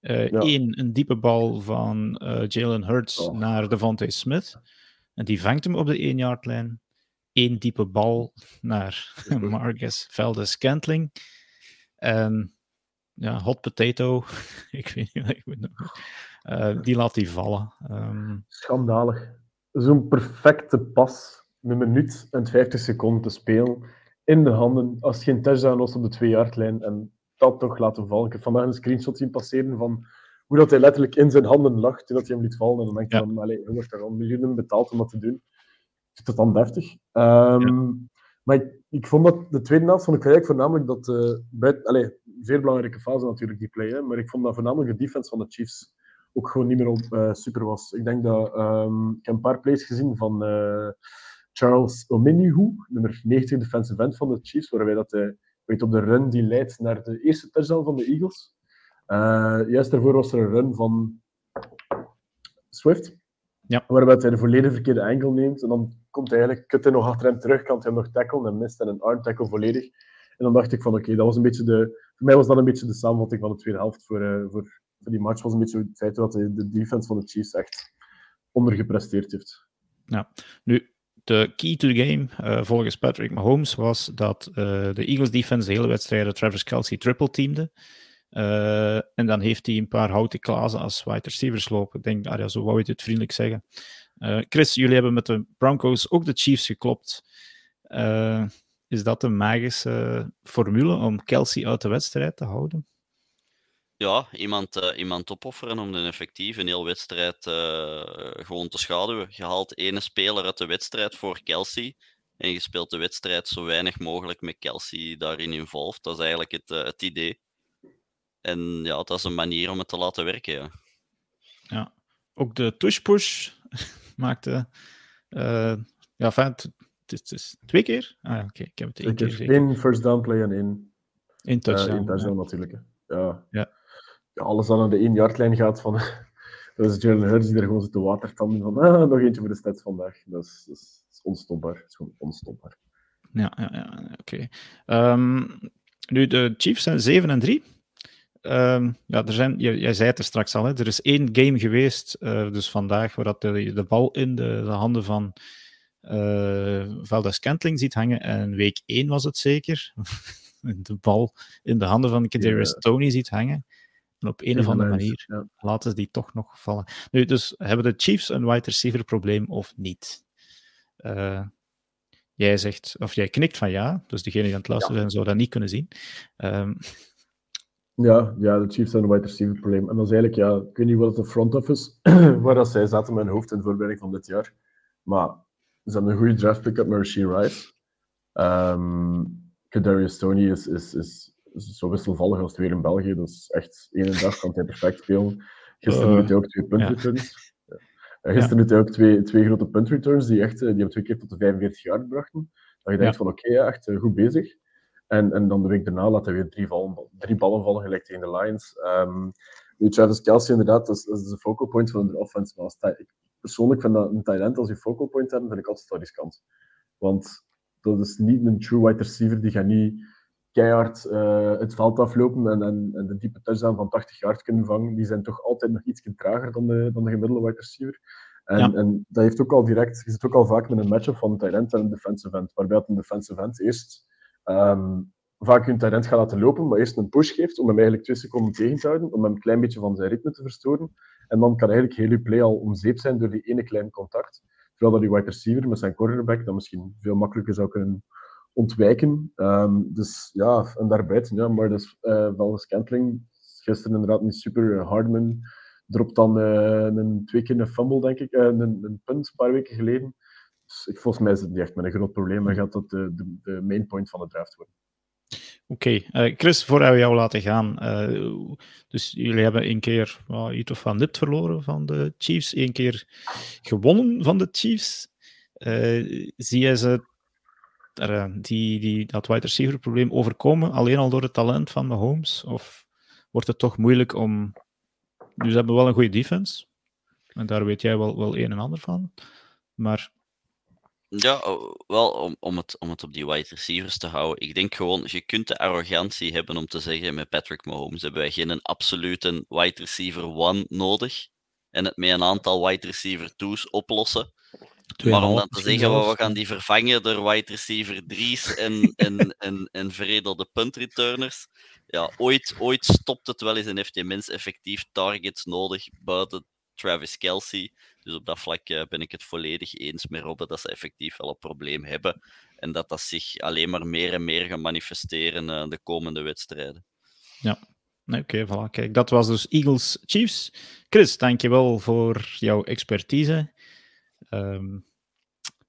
Eén, ja. een diepe bal van Jalen Hurts oh. naar Devontae Smith. En die vangt hem op de 1-yard-lijn. Eén diepe bal naar Marcus Veldes Kentling. En ja, hot potato. ik weet niet wat ik moet noemen. Uh, die laat hij vallen. Um... Schandalig. Zo'n perfecte pas, een minuut en 50 seconden te spelen, in de handen, als geen touchdown was op de 2-yardlijn, en dat toch laten vallen. Ik heb vandaag een screenshot zien passeren van hoe dat hij letterlijk in zijn handen lag toen hij hem liet vallen. En dan denk je ja. van, allee, je wordt er al miljoenen betaald om dat te doen. Ik vind dat dan deftig. Um, ja. Maar ik, ik, vond dat de tweede helft vond ik eigenlijk voornamelijk dat uh, buiten, allee, zeer belangrijke fase natuurlijk, die play. Hè, maar ik vond dat voornamelijk de defense van de Chiefs ook gewoon niet meer op, uh, super was. Ik denk dat um, ik heb een paar plays gezien van uh, Charles Omenihu, nummer 90 defensive end van de Chiefs, waarbij dat hij weet, op de run die leidt naar de eerste touchdown van de Eagles. Uh, juist daarvoor was er een run van Swift, ja. waarbij hij de volledig verkeerde angle neemt en dan komt hij eigenlijk, nog achter hem terug, kan hij hem nog tacklen en mist en een arm tackle volledig. En dan dacht ik van oké, dat was een beetje de, voor mij was dat een beetje de samenvatting van de tweede helft voor, uh, voor, voor die match. was een beetje het feit dat de, de defense van de Chiefs echt ondergepresteerd heeft. Ja, nu, de key to the game, uh, volgens Patrick Mahomes, was dat uh, de Eagles defense de hele wedstrijd Travis Kelsey triple teamde. Uh, en dan heeft hij een paar houten klazen als wide receivers lopen. Ik denk, zo wou je het vriendelijk zeggen. Chris, jullie hebben met de Broncos ook de Chiefs geklopt. is dat een magische formule om Kelsey uit de wedstrijd te houden? Ja, iemand, uh, iemand opofferen om de effectief een heel wedstrijd uh, gewoon te schaduwen. Je haalt ene speler uit de wedstrijd voor Kelsey. En je speelt de wedstrijd zo weinig mogelijk met Kelsey daarin involved. Dat is eigenlijk het, uh, het idee. En ja, dat is een manier om het te laten werken. Ja, ja. ook de tush-push maakte. ja, fijn, het, het, is twee keer. Ah, oké, okay. ik heb het één keer. Eén first down play en één. In touchdown. in touchdown ja. natuurlijk. Ja. ja alles aan de 1 yardlijn gaat van... dat is Jalen Hurts die er gewoon zit te watertanden van ah, nog eentje voor de stats vandaag. Dat is, dat is, dat is onstopbaar. Dat is gewoon onstopbaar. Ja, ja, ja oké. Okay. Um, nu, de Chiefs zijn 7 en 3. Um, ja, er zijn, jij, jij zei het er straks al, hè, er is één game geweest, uh, dus vandaag, waar dat de, de bal in de, de handen van uh, Valdes Kentling ziet hangen. En week 1 was het zeker. de bal in de handen van Kadarius. Tony ziet hangen. En op een of andere manier ja. laten ze die toch nog vallen. Nu, dus hebben de Chiefs een wide receiver probleem of niet? Uh, jij zegt, of jij knikt van ja, dus degene die aan het luisteren zijn, zou dat niet kunnen zien. Um, ja, ja, de Chiefs hebben een wide receiver probleem. En dat is eigenlijk, ja, ik weet niet wat het de front office, waar dat zij zaten hun hoofd in de voorbereiding van dit jaar. Maar ze hebben een goede draft pick-up met Rasheed Rice. Um, Kadarius Tony is, is, is zo wisselvallig als het weer in België. Dus echt één dag kan hij perfect spelen. Gisteren uh, hij ook twee punt returns. Ja. Gisteren ja. hij ook twee, twee grote punt returns die, echt, die hem twee keer tot de 45 jaar brachten. Dat je denkt van oké, okay, echt goed bezig. En, en dan de week daarna laat hij weer drie, vallen, drie ballen vallen, gelijk tegen de Lions. Um, nu, Travis Kelsey inderdaad, dat is, dat is de focal point van de offense. Maar als ik persoonlijk vind dat een talent als je focal point hebben, vind ik altijd wel riskant. Want dat is niet een true wide receiver, die gaat niet keihard uh, het veld aflopen en, en, en, de diepe touchdown van 80 yard kunnen vangen, die zijn toch altijd nog iets trager dan de, dan de gemiddelde wide receiver. En, ja. en, dat heeft ook al direct, je zit ook al vaak met een matchup van een talent en een defensive end, waarbij het een defensive end eerst um, vaak hun talent gaat laten lopen, maar eerst een push geeft om hem eigenlijk twee seconden tegen te houden, om hem een klein beetje van zijn ritme te verstoren. En dan kan eigenlijk heel je play al omzeep zijn door die ene kleine contact. Terwijl dat die wide receiver met zijn cornerback dat misschien veel makkelijker zou kunnen ontwijken. Um, dus ja, en daarbuiten, ja, maar dus uh, wel Scantling, gisteren inderdaad niet super. Hardman dropt dan uh, een, twee keer een fumble, denk ik, uh, een, een, punt een paar weken geleden. Dus ik, volgens mij is het niet echt met een groot probleem en gaat dat de, de, main point van de draft worden. Oké, Chris, voordat we jou laten gaan. Dus jullie hebben één keer uh, iets of van nipt verloren van de Chiefs, één keer gewonnen van de Chiefs. zie je ze er, die, die dat wide receiver probleem overkomen alleen al door het talent van Mahomes? Of wordt het toch moeilijk om... Dus ze hebben wel een goede defense. En daar weet jij wel, wel een en ander van. Maar Ja, wel om, om, het, om het op die wide receivers te houden. Ik denk gewoon, je kunt de arrogantie hebben om te zeggen, met Patrick Mahomes hebben wij geen absolute wide receiver one nodig. En het met een aantal wide receiver twos oplossen. Maar om dan te zeggen, we gaan die vervangen door wide receiver 3's en, en, en, en veredelde punt returners. Ja, ooit, ooit stopt het wel eens en heeft je mens effectief targets nodig buiten Travis Kelsey. Dus op dat vlak uh, ben ik het volledig eens met Robben dat ze effectief wel een probleem hebben. En dat dat zich alleen maar meer en meer gaat manifesteren uh, de komende wedstrijden. Ja, Oké, okay, voilà. Kijk, dat was dus Eagles Chiefs. Chris, dankjewel voor jouw expertise. Um,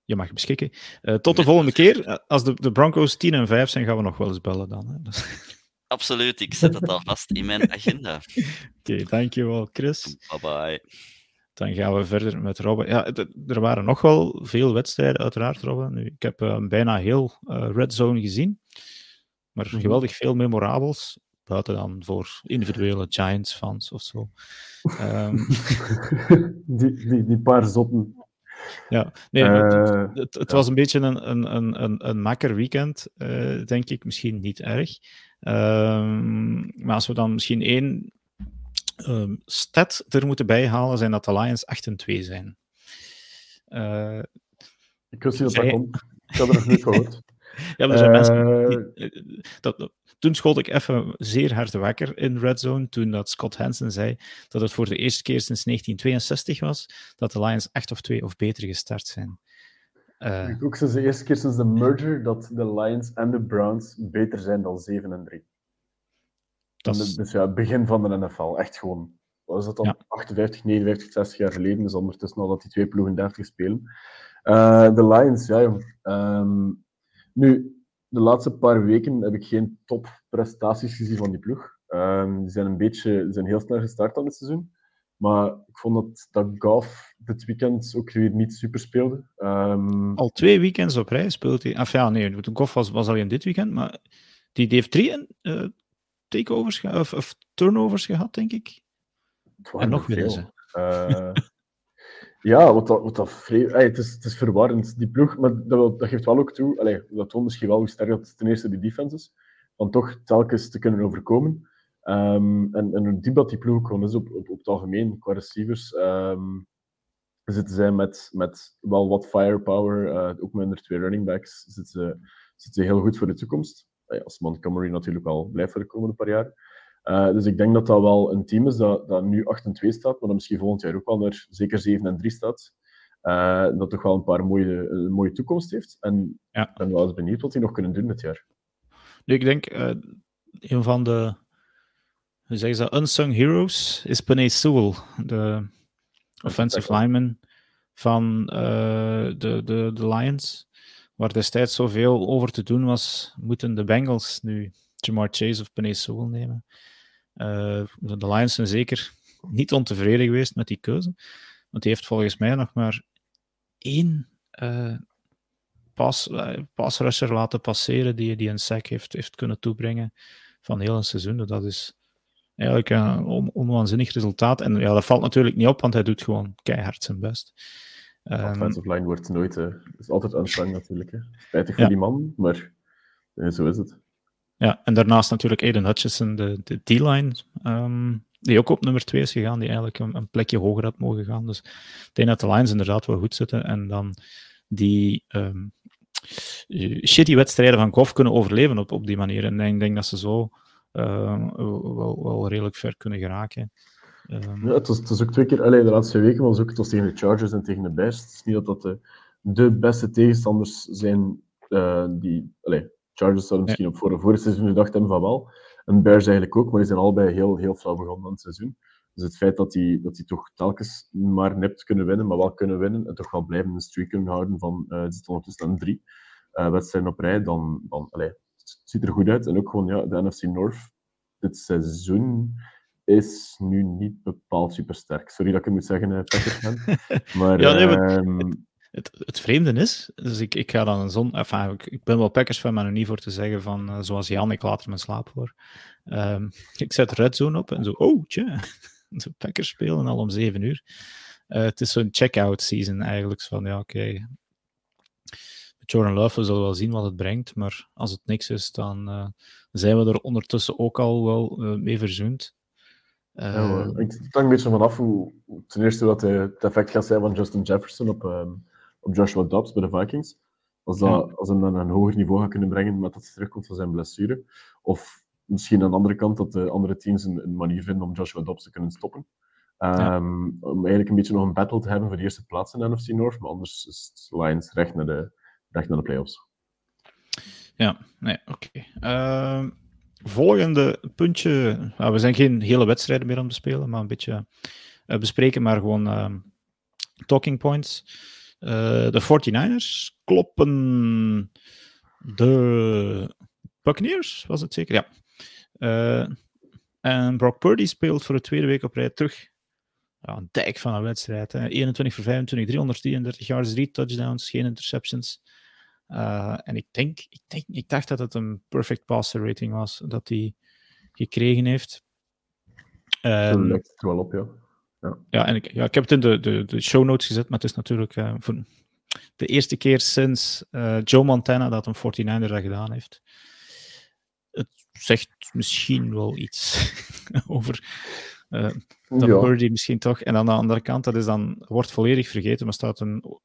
je mag beschikken. Uh, tot de volgende keer. Als de, de Broncos 10 en 5 zijn, gaan we nog wel eens bellen dan. Hè? Dus... Absoluut, ik zet het alvast in mijn agenda. Oké, okay, dankjewel Chris. Bye bye. Dan gaan we verder met Robben. Ja, er waren nog wel veel wedstrijden, uiteraard, Robben. Nu, ik heb uh, bijna heel uh, Red Zone gezien. Maar mm -hmm. geweldig veel memorabels. Buiten dan voor individuele Giants-fans of zo. Um... die, die, die paar zotten. Ja, nee, uh, het, het, het ja. was een beetje een, een, een, een, een makker weekend, uh, denk ik. Misschien niet erg. Um, maar als we dan misschien één um, stat er moeten bijhalen, zijn dat de Lions 8 en 2 zijn. Uh, ik wist niet dat dat komt. Ik had er nog niet gehoord. ja, maar er zijn mensen die, dat, toen schoot ik even zeer hard wakker in Red Zone, toen dat Scott Hansen zei dat het voor de eerste keer sinds 1962 was dat de Lions 8 of 2 of beter gestart zijn. Uh, ik ook sinds de eerste keer sinds de merger dat de Lions en de Browns beter zijn dan 7 en 3. Dat is... Dus ja, het begin van de NFL. Echt gewoon. Wat is dat dan? Ja. 58, 59, 60 jaar geleden. Dus ondertussen al dat die twee ploegen 30 spelen. Uh, de Lions, ja. Um, nu, de laatste paar weken heb ik geen topprestaties gezien van die ploeg. Um, die zijn een beetje, die zijn heel snel gestart aan het seizoen. Maar ik vond dat, dat Goff dit weekend ook weer niet super speelde. Um... Al twee weekends op rij speelt hij. Of ja, nee, Goff was, was alleen dit weekend, maar die, die heeft drie uh, takeovers of, of, turnovers gehad, denk ik. En nog. Uh, ja, wat dat, het, is, het is verwarrend. Die ploeg, maar dat, dat geeft wel ook toe, allee, dat toont misschien wel hoe sterk dat ten eerste die defense is, van toch telkens te kunnen overkomen. Um, en, en hoe diep dat die ploeg gewoon is op, op, op het algemeen, qua receivers, um, zitten zij met, met wel wat firepower, uh, ook met twee running backs, zitten ze, zitten ze heel goed voor de toekomst. Uh, als Montgomery natuurlijk al blijft voor de komende paar jaar. Uh, dus ik denk dat dat wel een team is dat, dat nu 8 en 2 staat, maar dat misschien volgend jaar ook wel naar zeker 7 en 3 staat. Uh, dat toch wel een paar mooie, een mooie toekomst heeft. En ja. ik ben wel eens benieuwd wat die nog kunnen doen dit jaar. Nu, ik denk, uh, een van de hoe zeggen ze, unsung heroes is Penny Sewell, de offensive lineman van de, de, de Lions. Waar destijds zoveel over te doen was, moeten de Bengals nu Jamar Chase of Penny Sewell nemen. Uh, de Lions zijn zeker niet ontevreden geweest met die keuze. Want die heeft volgens mij nog maar één uh, pas, uh, pasrusher laten passeren die, die een sack heeft, heeft kunnen toebrengen van heel een seizoen. Dat is eigenlijk een on, onwaanzinnig resultaat. En ja, dat valt natuurlijk niet op, want hij doet gewoon keihard zijn best. Um, Offensive line wordt nooit... Uh, is altijd aansprang natuurlijk. Hè. Spijtig voor ja. die man, maar zo is het. Ja, en daarnaast natuurlijk Aiden Hutchison, de, de D-line, um, die ook op nummer 2 is gegaan, die eigenlijk een, plekje hoger had mogen gaan. Dus ik denk dat de lines inderdaad wel goed zitten. En dan die um, shitty wedstrijden van Goff kunnen overleven op, op die manier. En ik denk dat ze zo uh, wel, wel redelijk ver kunnen geraken. Um, ja, het was, ook twee keer, allee, de laatste weken was ook, het was tegen de Chargers en tegen de Bears. Het is niet dat dat de, de beste tegenstanders zijn uh, die, Chargers zouden misschien ja. op voor, het seizoen gedacht hebben van wel. En Bears eigenlijk ook, maar die zijn allebei heel, heel flauw begonnen aan het seizoen. Dus het feit dat die, dat die toch telkens maar nipt kunnen winnen, maar wel kunnen winnen en toch wel blijven een streak kunnen houden van uh, het zit ondertussen aan drie uh, wedstrijden op rij, dan, dan allee, het ziet er goed uit. En ook gewoon ja, de NFC North dit seizoen is nu niet bepaald super sterk. Sorry dat ik het moet zeggen, Packersman. Maar, ja, nee, maar uh, het, het vreemde is, dus ik, ik ga dan een zon. Enfin, ik, ik ben wel Packers fan, maar nog niet voor te zeggen van uh, zoals Jan, ik laat er mijn slaap voor. Um, ik zet Red Zone op en zo, oh tja, de Packers spelen al om zeven uur. Uh, het is zo'n check-out season eigenlijk. Van ja, oké. Okay. met Jordan Love, we zullen wel zien wat het brengt. Maar als het niks is, dan uh, zijn we er ondertussen ook al wel mee verzoend. Ja, ik hangt een beetje vanaf hoe, ten eerste wat het effect gaat zijn van Justin Jefferson op, um, op Joshua Dobbs bij de Vikings. Als, dat, ja. als hem dan naar een hoger niveau gaat kunnen brengen met dat hij terugkomt van zijn blessure. Of misschien aan de andere kant dat de andere teams een, een manier vinden om Joshua Dobbs te kunnen stoppen. Um, ja. Om eigenlijk een beetje nog een battle te hebben voor de eerste plaats in de NFC North. Maar anders is het Lions recht naar de, recht naar de playoffs. Ja, nee, oké. Okay. Uh, volgende puntje. Nou, we zijn geen hele wedstrijden meer om te spelen, maar een beetje uh, bespreken, maar gewoon uh, talking points. Uh, de 49ers kloppen de Buccaneers, was het zeker? Ja. Uh, en Brock Purdy speelt voor de tweede week op rij terug. Ja, een dijk van een wedstrijd. Hè. 21 voor 25, 333 yards, 3 touchdowns, geen interceptions. Uh, en ik, denk, ik, denk, ik dacht dat het een perfect passer rating was dat hij gekregen heeft. Um, dat lijkt het wel op, ja. Ja, ja en ik, ja, ik heb het in de, de, de show notes gezet, maar het is natuurlijk uh, voor de eerste keer sinds uh, Joe Montana dat een 49er dat gedaan heeft. Het zegt misschien wel iets over uh, dat ja. Birdie misschien toch. En aan de andere kant, dat is dan, wordt volledig vergeten, maar staat een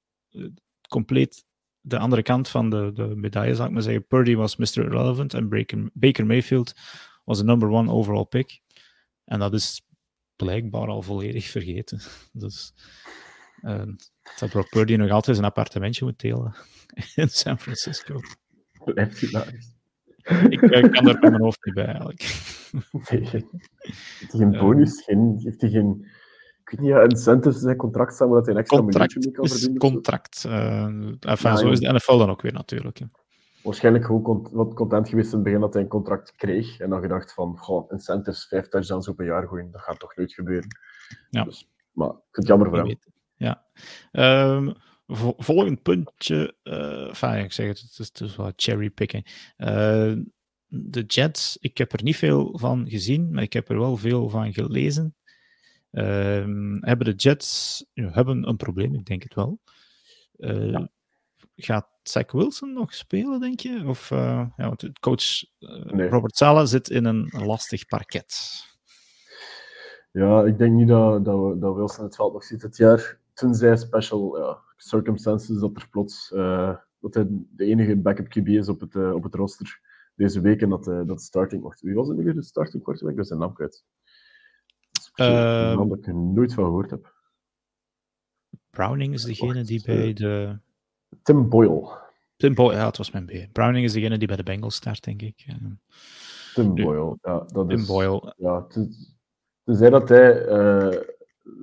compleet de andere kant van de, de medaille, zou ik maar zeggen. Purdy was Mr. Irrelevant en Baker, Baker Mayfield was de number one overall pick. En dat is blijkbaar al volledig vergeten. Dus uh, dat Brock Purdy nog altijd zijn appartementje moet delen in San Francisco. Blijft hilarisch. Ik, ik kan daar met mijn hoofd niet bij, eigenlijk. Nee, heeft hij geen bonus? Geen, heeft hij geen ik weet niet, ja, incentives zijn contract staan, dat hij een extra contract mee kan verdienen. contract. Uh, enfin, ja, zo is de NFL dan ook weer natuurlijk. Ja. Waarschijnlijk gewoon wat content geweest in het begin dat hij een contract kreeg. En dan gedacht van, goh, incentives, vijf touchdowns op een jaar gooien, dat gaat toch nooit gebeuren. Ja. Dus, maar ik vind het jammer voor hem. Ja. Um, volgend puntje, uh, enfin, ik zeg het, het is, wel cherrypicken. Uh, de Jets, ik heb er niet veel van gezien, maar ik heb er wel veel van gelezen. Uh, hebben de Jets hebben een probleem? Ik denk het wel. Uh, ja. Gaat Zach Wilson nog spelen, denk je? Of, uh, ja, want coach nee. Robert Sala zit in een lastig parket. Ja, ik denk niet dat, dat, dat Wilson het veld nog ziet dit jaar. Tenzij special ja, circumstances dat er plots dat hij de enige backup QB is op het, op het roster deze week en dat, dat starting... Wacht, wie was het nu weer de starting quarterback? Ik ben zijn naam kwijt. Uh, dat ik er nooit van gehoord heb. Browning is degene die bij de. Tim Boyle. Tim Boyle, ja, het was mijn B. Browning is degene die bij de Bengals start, denk ik. Tim nu, Boyle, ja. Dat Tim is, Boyle. Ja, tenzij dat hij uh,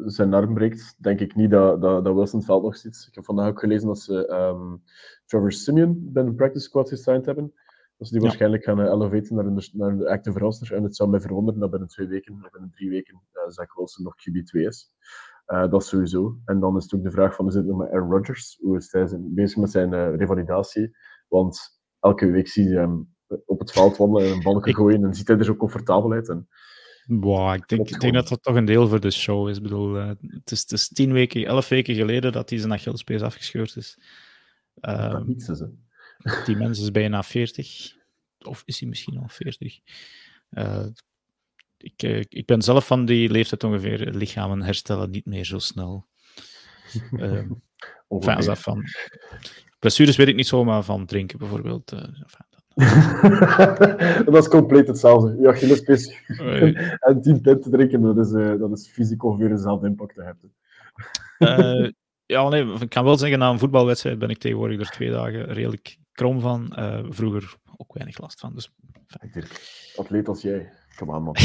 zijn arm breekt, denk ik niet dat, dat, dat Wilson het veld nog zit. Ik heb vandaag ook gelezen dat ze um, Trevor Simeon bij de practice squad gesigned hebben. Dat ze die ja. waarschijnlijk gaan uh, elevaten naar de, naar de active roster. En het zou mij verwonderen dat binnen twee weken, of binnen drie weken, uh, Zach Wilson nog QB2 is. Uh, dat sowieso. En dan is het ook de vraag van, zit het met Aaron Rodgers? Hoe is hij zijn, bezig met zijn uh, revalidatie? Want elke week zie je hem op het veld wandelen en een balken gooien en ziet hij er zo comfortabel uit. En... Wow, ik denk, ik denk dat dat toch een deel voor de show is. Ik bedoel, uh, het, is, het is tien weken, elf weken geleden dat hij zijn Achillespees afgescheurd is. Dat niets is, hè. Die mens is bijna 40. Of is hij misschien al 40? Uh, ik, uh, ik ben zelf van die leeftijd ongeveer. Lichamen herstellen niet meer zo snel. Uh, enfin, van. Blessures weet ik niet zo, maar van drinken bijvoorbeeld. Enfin, dat is compleet hetzelfde. Je Achillespees en 10 pint te drinken, dat is, dat is fysiek ongeveer dezelfde impact te hebben. ja, nee, ik kan wel zeggen, na een voetbalwedstrijd ben ik tegenwoordig er twee dagen redelijk krom van. Uh, vroeger ook weinig last van. Dus, Atleet als jij. Man.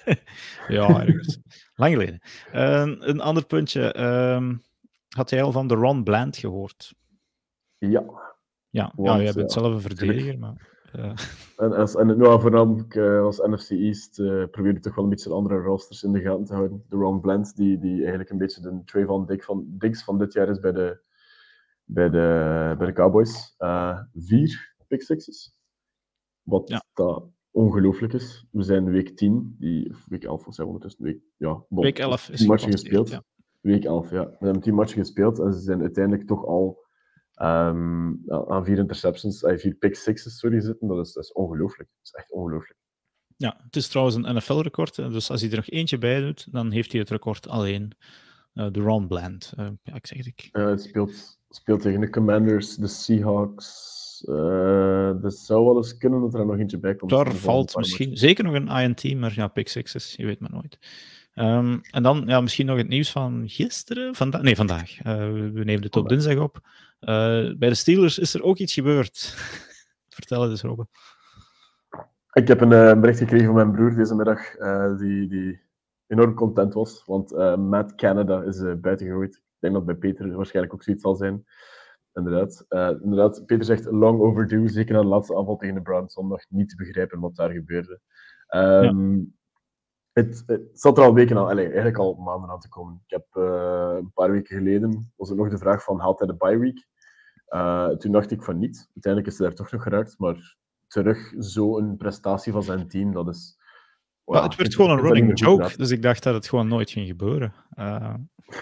ja, ergens. Lang geleden. Uh, een ander puntje. Uh, had jij al van de Ron Bland gehoord? Ja. Ja, Want, ja jij bent zelf een verdediger, maar... Uh... En, als, en nou, voornamelijk uh, als NFC East uh, probeer ik toch wel een beetje andere rosters in de gaten te houden. De Ron Bland, die, die eigenlijk een beetje de Trayvon Diggs van, Diggs van dit jaar is bij de, bij de, bij de Cowboys. vier pick sixes. Wat ja. dat ongelooflijk is. We zijn week 10, die, of week 11 of zijn we ondertussen. Week, ja, bon, week 11 is matchen gespeeld. Ja. Week 11, ja. We hebben 10 matchen gespeeld en ze zijn uiteindelijk toch al ehm, aan vier interceptions, uh, vier pick sixes sorry, zitten. Dat is, dat is ongelooflijk. Dat is echt ongelooflijk. Ja, het is trouwens een NFL-record. Dus als hij er nog eentje bij doet, dan heeft hij het record alleen. Uh, de Ron Bland. Uh, ja, ik zeg het. Uh, het speelt, speelt tegen de Commanders, de Seahawks. dus zou wel eens kunnen dat er nog eentje bij komt. Daar valt misschien zeker nog een INT, maar ja, pick je weet maar nooit. Um, en dan ja, misschien nog het nieuws van gisteren, nee, vandaag. we nemen het op dinsdag op. bij de Steelers is er ook iets gebeurd. Vertel het eens, Robbe. Ik heb een bericht gekregen van mijn broer deze middag, die, die enorm content was. Want uh, Matt Canada is uh, buiten gegooid. Ik denk dat bij Peter waarschijnlijk ook zoiets zal zijn. Inderdaad. Uh, inderdaad, Peter zegt long overdue. Zeker na de laatste aanval tegen de Browns zondag. Niet te begrijpen wat daar gebeurde. Um, ja. het, het, zat er al weken aan, allez, eigenlijk al maanden aan te komen. Ik heb een paar weken geleden, was er nog de vraag van, haalt hij de bye week? toen dacht ik van niet. Uiteindelijk is hij daar toch nog geraakt. Maar terug zo'n prestatie van zijn team, dat is Wow, het werd gewoon een running joke, dus ik dacht dat het gewoon nooit ging gebeuren. Uh...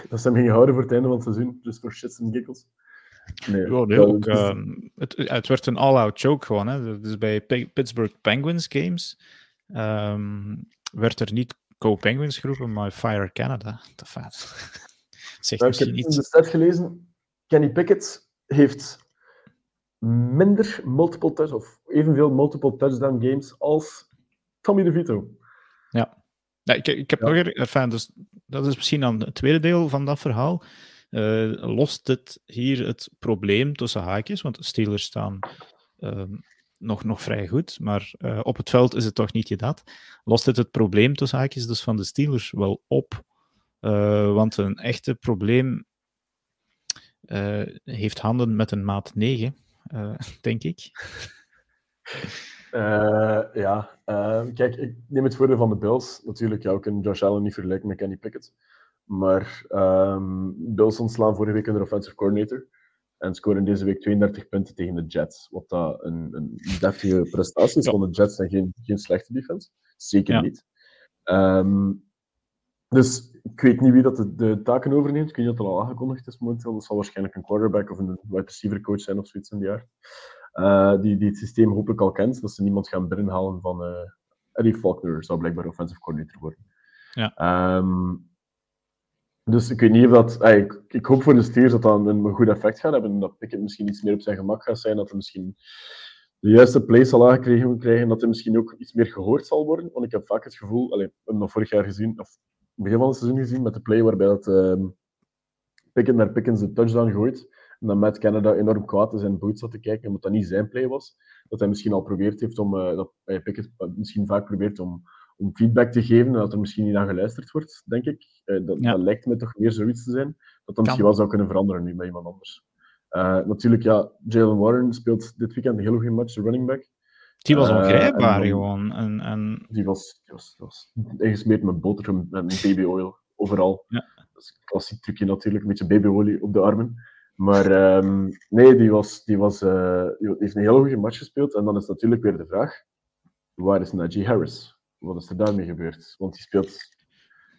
Dat ze hem gingen houden voor het einde van het seizoen, dus voor shits en giggles. Nee, ja, nee ook, uh, het, het werd een all-out joke gewoon. Hè. Dus bij Pittsburgh Penguins games um, werd er niet Go Penguins geroepen, maar Fire Canada. Te vet. Zegt nou, ik heb in de stat gelezen, Kenny Pickett heeft minder multiple touch of evenveel multiple touchdown games als Tommy DeVito. Ja, ja ik, ik heb nog ervan, dus dat is misschien dan het tweede deel van dat verhaal. Uh, lost dit hier het probleem tussen haakjes? Want de Steelers staan uh, nog, nog vrij goed, maar uh, op het veld is het toch niet je dat. Lost dit het probleem tussen haakjes dus van de Steelers wel op? Uh, want een echte probleem heeft handen met een maat 9, denk ik. Uh, ja, uh, kijk, ik neem het voordeel van de Bills. Natuurlijk, ja, we kunnen Josh Allen niet vergelijken met Kenny Pickett. Maar um, Bills ontslaan vorige week een offensive coordinator. En scoren deze week 32 punten tegen de Jets. Wat dat een, een deftige prestatie is, ja. want de Jets zijn geen, geen slechte defense. Zeker ja. niet. Um, dus ik weet niet wie dat de, de taken overneemt. Ik weet niet of dat al aangekondigd is momenteel. Dat zal waarschijnlijk een quarterback of een wide receiver coach zijn of zoiets in die jaar. Uh, die, die het systeem hopelijk al kent, dat ze niemand gaan binnenhalen van uh, Eddie Faulkner zou blijkbaar offensive coordinator worden. Ja. Um, dus ik weet niet of dat... Uh, ik, ik, hoop voor de Steers dat dat een, een goed effect gaat hebben, dat Pickett misschien iets meer op zijn gemak gaat zijn, dat hij misschien de juiste play zal aangekregen krijgen, dat hij misschien ook iets meer gehoord zal worden. Want ik heb vaak het gevoel, allez, we hebben dat vorig jaar gezien, of begin van het seizoen gezien, met de play waarbij dat um, Pickett naar Pickens de touchdown gooit, en dat Matt Canada enorm kwaad is en boots zat te kijken, omdat dat niet zijn play was. Dat hij misschien al probeerd heeft om, uh, dat hij Pickett misschien vaak probeert om, om feedback te geven en dat er misschien niet naar geluisterd wordt, denk ik. Uh, dat, ja. dat, lijkt me toch meer zoiets te zijn. Dat dat misschien wel zou kunnen veranderen nu bij iemand anders. Uh, natuurlijk, ja, Jalen Warren speelt dit weekend een heel goede match, de running back. Die was ongrijpbaar gewoon. En, en... Die was, die was, die was ingesmeerd met boter met baby oil, overal. Ja. Dat is een klassiek trucje natuurlijk, een beetje babyolie op de armen. Maar um, nee, die, was, die, was, uh, die heeft een hele goede match gespeeld. En dan is natuurlijk weer de vraag: waar is Najee Harris? Wat is er daarmee gebeurd? Want die speelt.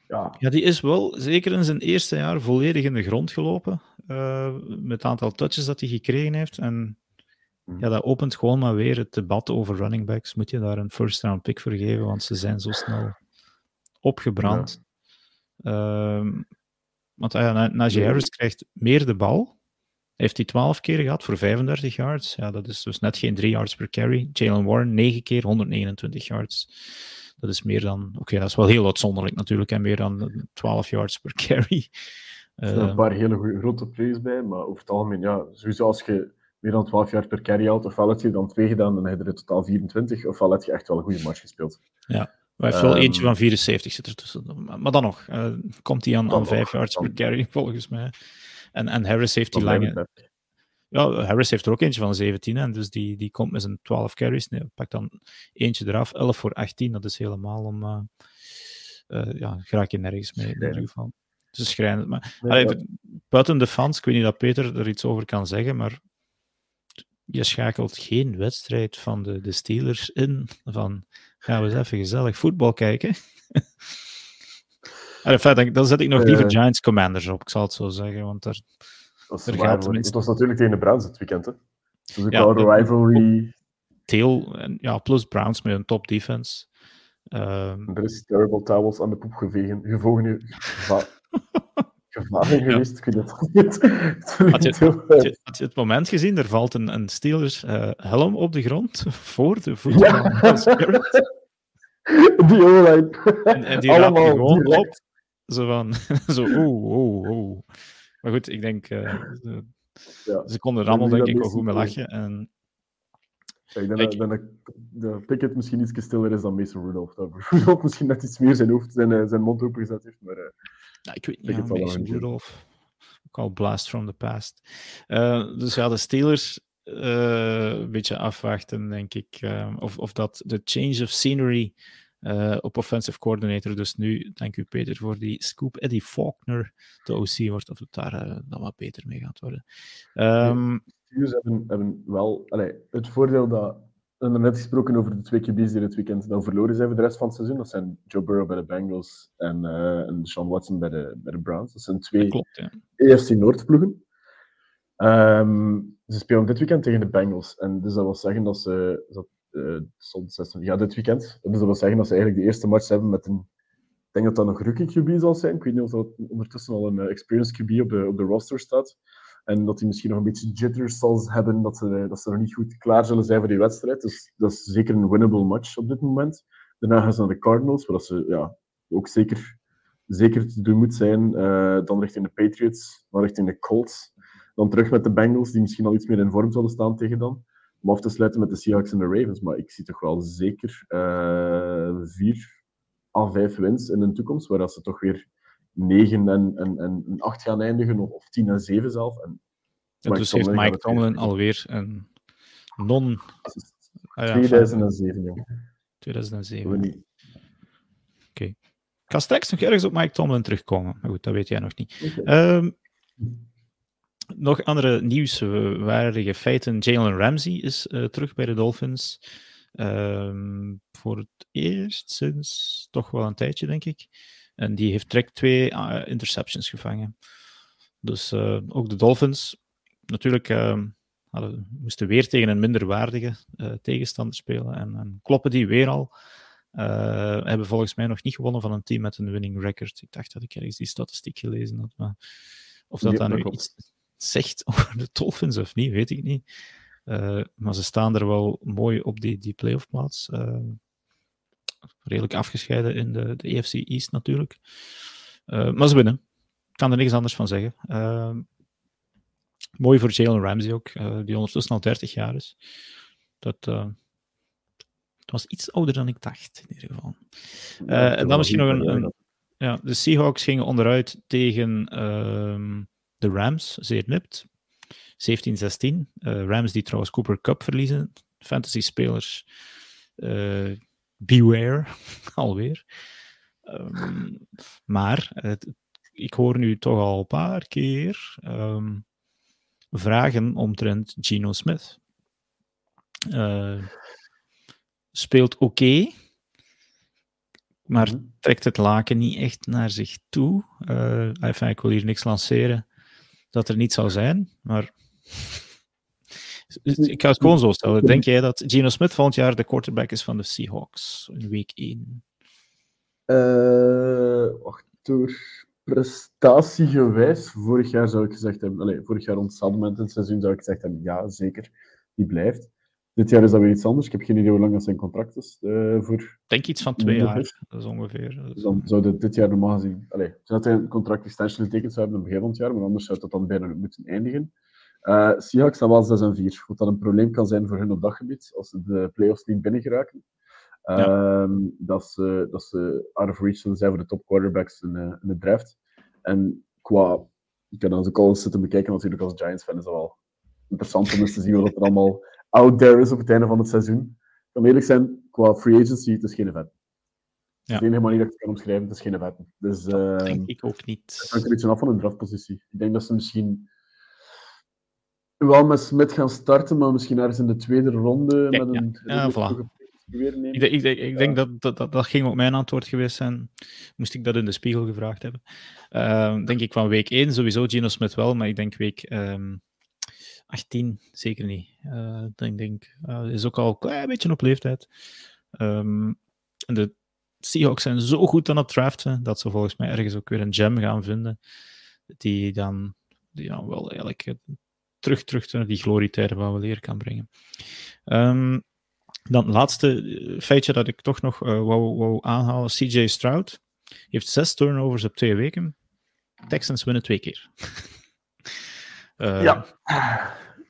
Ja. ja, die is wel zeker in zijn eerste jaar volledig in de grond gelopen. Uh, met het aantal touches dat hij gekregen heeft. En mm. ja, dat opent gewoon maar weer het debat over running backs. Moet je daar een first round pick voor geven? Want ze zijn zo snel opgebrand. Ja. Uh, want ja, Najee Harris krijgt meer de bal heeft hij 12 keer gehad voor 35 yards. Ja, dat is dus net geen 3 yards per carry. Jalen Warren 9 keer 129 yards. Dat is meer dan, oké, okay, dat is wel heel uitzonderlijk natuurlijk, en meer dan 12 yards per carry. Er zijn uh, een paar hele goede, grote plays bij, maar over het algemeen, ja, sowieso als je meer dan 12 yards per carry haalt, ofwel heb je dan twee gedaan, dan heb je er totaal 24, ofwel heb je echt wel een goede match gespeeld. Ja, hij heeft wel um, eentje van 74 zit er tussen. Maar dan nog, uh, komt hij aan, aan 5 yards per carry, volgens mij. En, en Harris heeft die lange... Ja, Harris heeft er ook eentje van 17, en dus die, die komt met zijn 12 carries. Nee, pak dan eentje eraf, 11 voor 18. Dat is helemaal om... Uh, uh, ja, raak je nergens mee in ieder geval. Dus schrijnend. Maar nee, allee, buiten de fans, ik weet niet dat Peter er iets over kan zeggen, maar je schakelt geen wedstrijd van de, de Steelers in van gaan we eens even gezellig voetbal kijken. Enfin, dan, dan zet ik nog liever uh, Giants Commanders op, ik zal het zo zeggen. Want daar... Dat Er gaat Het was natuurlijk tegen de Browns het weekend. Hè. Was ook Ja, de- rivalry. Tail, en, ja, plus Browns met een top defense. Ehm, Er is terrible towels aan de poep gevegen, gevogen, geva gevaren geweest. Ik weet het niet. Het Had je- klinkt heel- had, je, had je het moment gezien? Er valt een, een Steelers eh, helm op de grond voor de voeten van Will Spirit. Die O-line. En, en die die gewoon direct. op. Zo van, zo, oeh, oeh, oeh. Maar goed, ik denk, eh, ze, Ja. ze konden er allemaal denk ik wel goed mee lachen. En, Ja, ik denk dat, dat, dat Pickett misschien iets stiller is dan Mason Rudolph. Dat Rudolph misschien net iets meer zijn hoofd, zijn, eh, zijn mond opengezet heeft. Maar eh, nou, ik weet niet, ja, Mason. Rudolph. Ook al blast from the past. Eh, dus ja, de Steelers eh, een beetje afwachten, denk ik. of, of dat de change of scenery eh, op offensive coordinator, dus nu, dank u Peter voor die scoop, Eddie Faulkner de OC wordt, of het daar eh, dan wat beter mee gaat worden. Ehm, Steelers hebben, hebben wel allee, het voordeel dat. We hebben net gesproken over de twee QB's die dit weekend dan verloren zijn voor de rest van het seizoen. Dat zijn Joe Burrow bij de Bengals en, eh en Sean Watson bij de, bij de Browns. Dat zijn twee klopt, ja. EFC Noord-ploegen. Ehm, ze spelen dit weekend tegen de Bengals. En dus dat wil zeggen dat ze. Dat, eh, stond 26 ja, dit weekend. Dus dat wil zeggen dat ze eigenlijk de eerste match hebben met een. Ik denk dat dat nog rookie QB zal zijn. Ik weet niet of dat ondertussen al een eh, experienced QB op de, op de roster staat. En dat hij misschien nog een beetje jitters zal hebben, dat ze, dat ze nog niet goed klaar zullen zijn voor die wedstrijd. Dus dat is zeker een winnable match op dit moment. Daarna gaan ze naar de Cardinals, waar ze ja, ook zeker, zeker te doen moet zijn. Eh, dan richting de Patriots, dan richting de Colts. Dan terug met de Bengals, die misschien al iets meer in vorm zullen staan tegen dan. Om af te sluiten met de Seahawks en de Ravens. Maar ik zie toch wel zeker eh, vier à vijf wins in de toekomst, waar dat ze toch weer 9 en, en, en, 8 gaan eindigen, of, 10 en 7 zelf. En dus heeft Mike Tomlin alweer een non... dat is ah ja, 2007, jongen. fijn, Dat we 2007. niet. Ik ga straks nog ergens op Mike Tomlin terugkomen. Maar goed, dat weet jij nog niet. Oké. Nog andere nieuwswaardige feiten. Jalen Ramsey is eh, terug bij de Dolphins. Ehm, voor het eerst sinds toch wel een tijdje, denk ik. En die heeft direct twee eh, interceptions gevangen. Dus eh, ook de Dolphins, natuurlijk, ehm, hadden, moesten weer tegen een minderwaardige eh, tegenstander spelen. En, en kloppen die weer al. Eh, hebben volgens mij nog niet gewonnen van een team met een winning record. Ik dacht dat ik ergens die statistiek gelezen had. Maar of dat Ja, dan dat nu iets zegt over de Dolphins of niet, weet ik niet. Eh, maar ze staan er wel mooi op die, die playoff plaats. Eh, redelijk afgescheiden in de, de AFC East natuurlijk. Eh, maar ze winnen. Ik kan er niks anders van zeggen. Mooi voor Jalen Ramsey ook, die ondertussen al 30 jaar is. Dat, het was iets ouder dan ik dacht, in ieder geval. En dan misschien nog een, een- ja, de Seahawks gingen onderuit tegen ehm, de Rams, zeer nipt. 17-16. Eh, Rams die trouwens Cooper Cup verliezen. Fantasy-spelers, eh, beware, alweer. Ehm, maar het- ik hoor nu toch al een paar keer ehm, vragen omtrent Geno Smith. Eh, speelt oké, maar Mhm. trekt het laken niet echt naar zich toe. Eh, enfin, ik wil hier niks lanceren dat er niet zou zijn, maar ik ga het gewoon zo stellen. Denk jij dat Geno Smith volgend jaar de quarterback is van de Seahawks in week 1? Eh, wacht, door prestatiegewijs, vorig jaar zou ik gezegd hebben, allee, vorig jaar moment in het seizoen zou ik gezegd hebben, ja, zeker, die blijft. Dit jaar is dat weer iets anders. Ik heb geen idee hoe lang dat zijn contract is eh, voor. Ik denk iets van twee jaar, dat is ongeveer. Dus dan zou dit, dit jaar normaal gezien, allee, zou hij een contract extension getekend zou hebben in het begin van het jaar, maar anders zou dat dan bijna moeten eindigen. Eh Seahawks staan wel 6 en 4, wat dat een probleem kan zijn voor hun op dat gebied, als ze de playoffs niet binnen geraken. Ehm, dat, ze, dat ze out of reach zijn voor de top quarterbacks in, eh, in de draft. En qua, ik kan al eens zitten bekijken, natuurlijk als Giants-fan is dat wel interessant om eens te zien wat er allemaal out there is op het einde van het seizoen. Ik kan eerlijk zijn, qua free agency, het is geen vet. Ja. De enige manier dat ik het kan omschrijven, het is geen vet. Dus eh, denk ik ook het niet. hangt er iets af van een draftpositie. Ik denk dat ze misschien wel met Smith gaan starten, maar misschien ergens in de tweede ronde Ja, met een ja. Voilà. Ik, denk- ik, denk- ik denk dat, dat, dat dat ging ook mijn antwoord geweest zijn. Moest ik dat in de spiegel gevraagd hebben. Ehm, denk ik van week 1 sowieso Gino Smith wel, maar ik denk week ehm 18 zeker niet. Eh, ik denk, eh, is ook al een klein beetje op leeftijd. Ehm, de Seahawks zijn zo goed aan het draften dat ze volgens mij ergens ook weer een gem gaan vinden die dan, die dan wel eigenlijk eh, terug, terug naar die glorietijden van we leren kan brengen. Ehm, dan het laatste feitje dat ik toch nog wou, wou aanhalen. CJ Stroud heeft zes turnovers op twee weken. Texans winnen twee keer. Eh, Ja.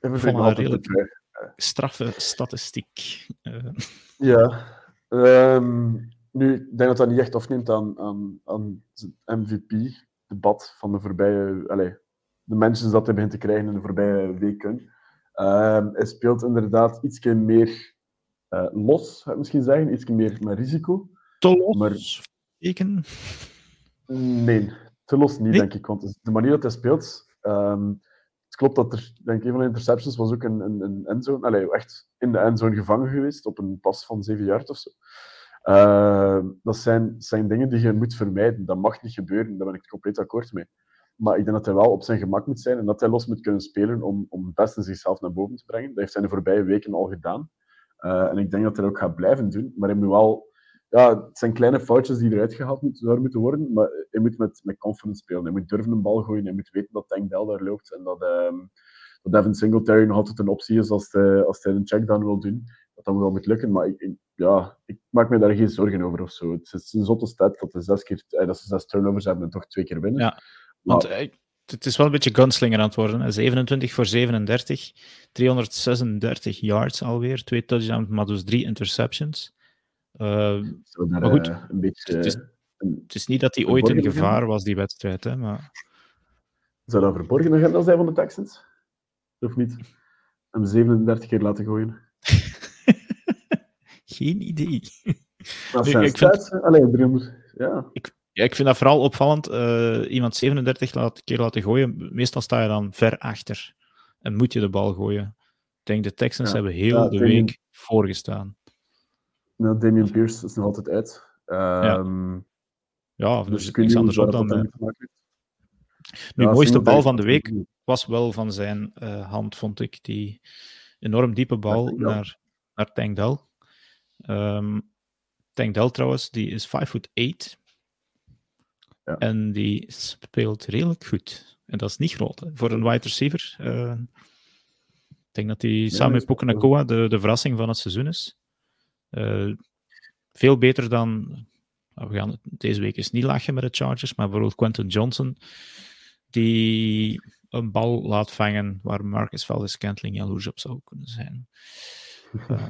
Altijd redelijk- terug. Straffe statistiek. Eh, Ja. Ehm, nu, ik denk dat dat niet echt afneemt aan, aan, aan het MVP-debat van de voorbije... Allez, de mensen dat hij begint te krijgen in de voorbije weken. Ehm, hij speelt inderdaad iets meer eh, los, zou ik misschien zeggen. Iets meer met risico. te los. Maar-. Nee, te los niet, Nee? denk ik. Want de manier dat hij speelt... ehm, het klopt dat er, denk ik, een van de interceptions was ook een, een, een endzone. Echt in de endzone gevangen geweest op een pas van 7 jaar of zo. Ehm, dat zijn, zijn dingen die je moet vermijden. Dat mag niet gebeuren, daar ben ik compleet akkoord mee. Maar ik denk dat hij wel op zijn gemak moet zijn en dat hij los moet kunnen spelen om, om het beste zichzelf naar boven te brengen. Dat heeft hij de voorbije weken al gedaan. Eh, en ik denk dat hij dat ook gaat blijven doen. Maar hij moet wel... Ja, het zijn kleine foutjes die eruit gehaald moet, zouden moeten worden, maar hij moet met, met confidence spelen. Hij moet durven een bal gooien, hij moet weten dat Tank Dell daar loopt en dat, ehm dat Devin Singletary nog altijd een optie is als hij, als hij een checkdown wil doen. Dat dat wel moet lukken, maar ik, ik- ja, ik maak me daar geen zorgen over of zo. Het is een zotte stat dat, de zes keer, eh, dat ze zes turnovers hebben en toch twee keer winnen. Ja, Want eh, het is wel een beetje gunslinger aan het worden. hè. 27 voor 37, 336 yards alweer, twee touchdowns, maar dus drie interceptions. Eh, maar goed, eh, een beetje, het is- een- het is niet dat hij ooit in gevaar was, die wedstrijd. Hè, maar zou dat verborgen agenda zijn van de Texans? Of niet? Hem 37 keer laten gooien. geen idee. Nee, ik vind- stats, hè. Allee, 300. Ja. Ja, ik vind dat vooral opvallend. eh, iemand 37 laat, keer laten gooien, meestal sta je dan ver achter en moet je de bal gooien. Ik denk de Texans Ja. hebben heel Ja, de week voorgestaan. Nou, Damian Pierce is nog altijd uit. Ehm, Ja, dus dus niks anders op dan. eh. Nu, Ja, de mooiste bal van de week was wel van zijn eh, hand, vond ik. Die enorm diepe bal naar, naar Tank Dell. Ehm, Tank Dell trouwens, die is 5 foot 8. Ja. En die speelt redelijk goed. En dat is niet groot hè, voor een wide receiver. Eh, ik denk dat hij samen met Nakua de, de verrassing van het seizoen is. Eh, veel beter dan. nou, we gaan deze week eens niet lachen met de Chargers, maar bijvoorbeeld Quentin Johnson, die een bal laat vangen waar Marcus Valdez Scantling jaloers op zou kunnen zijn. Eh,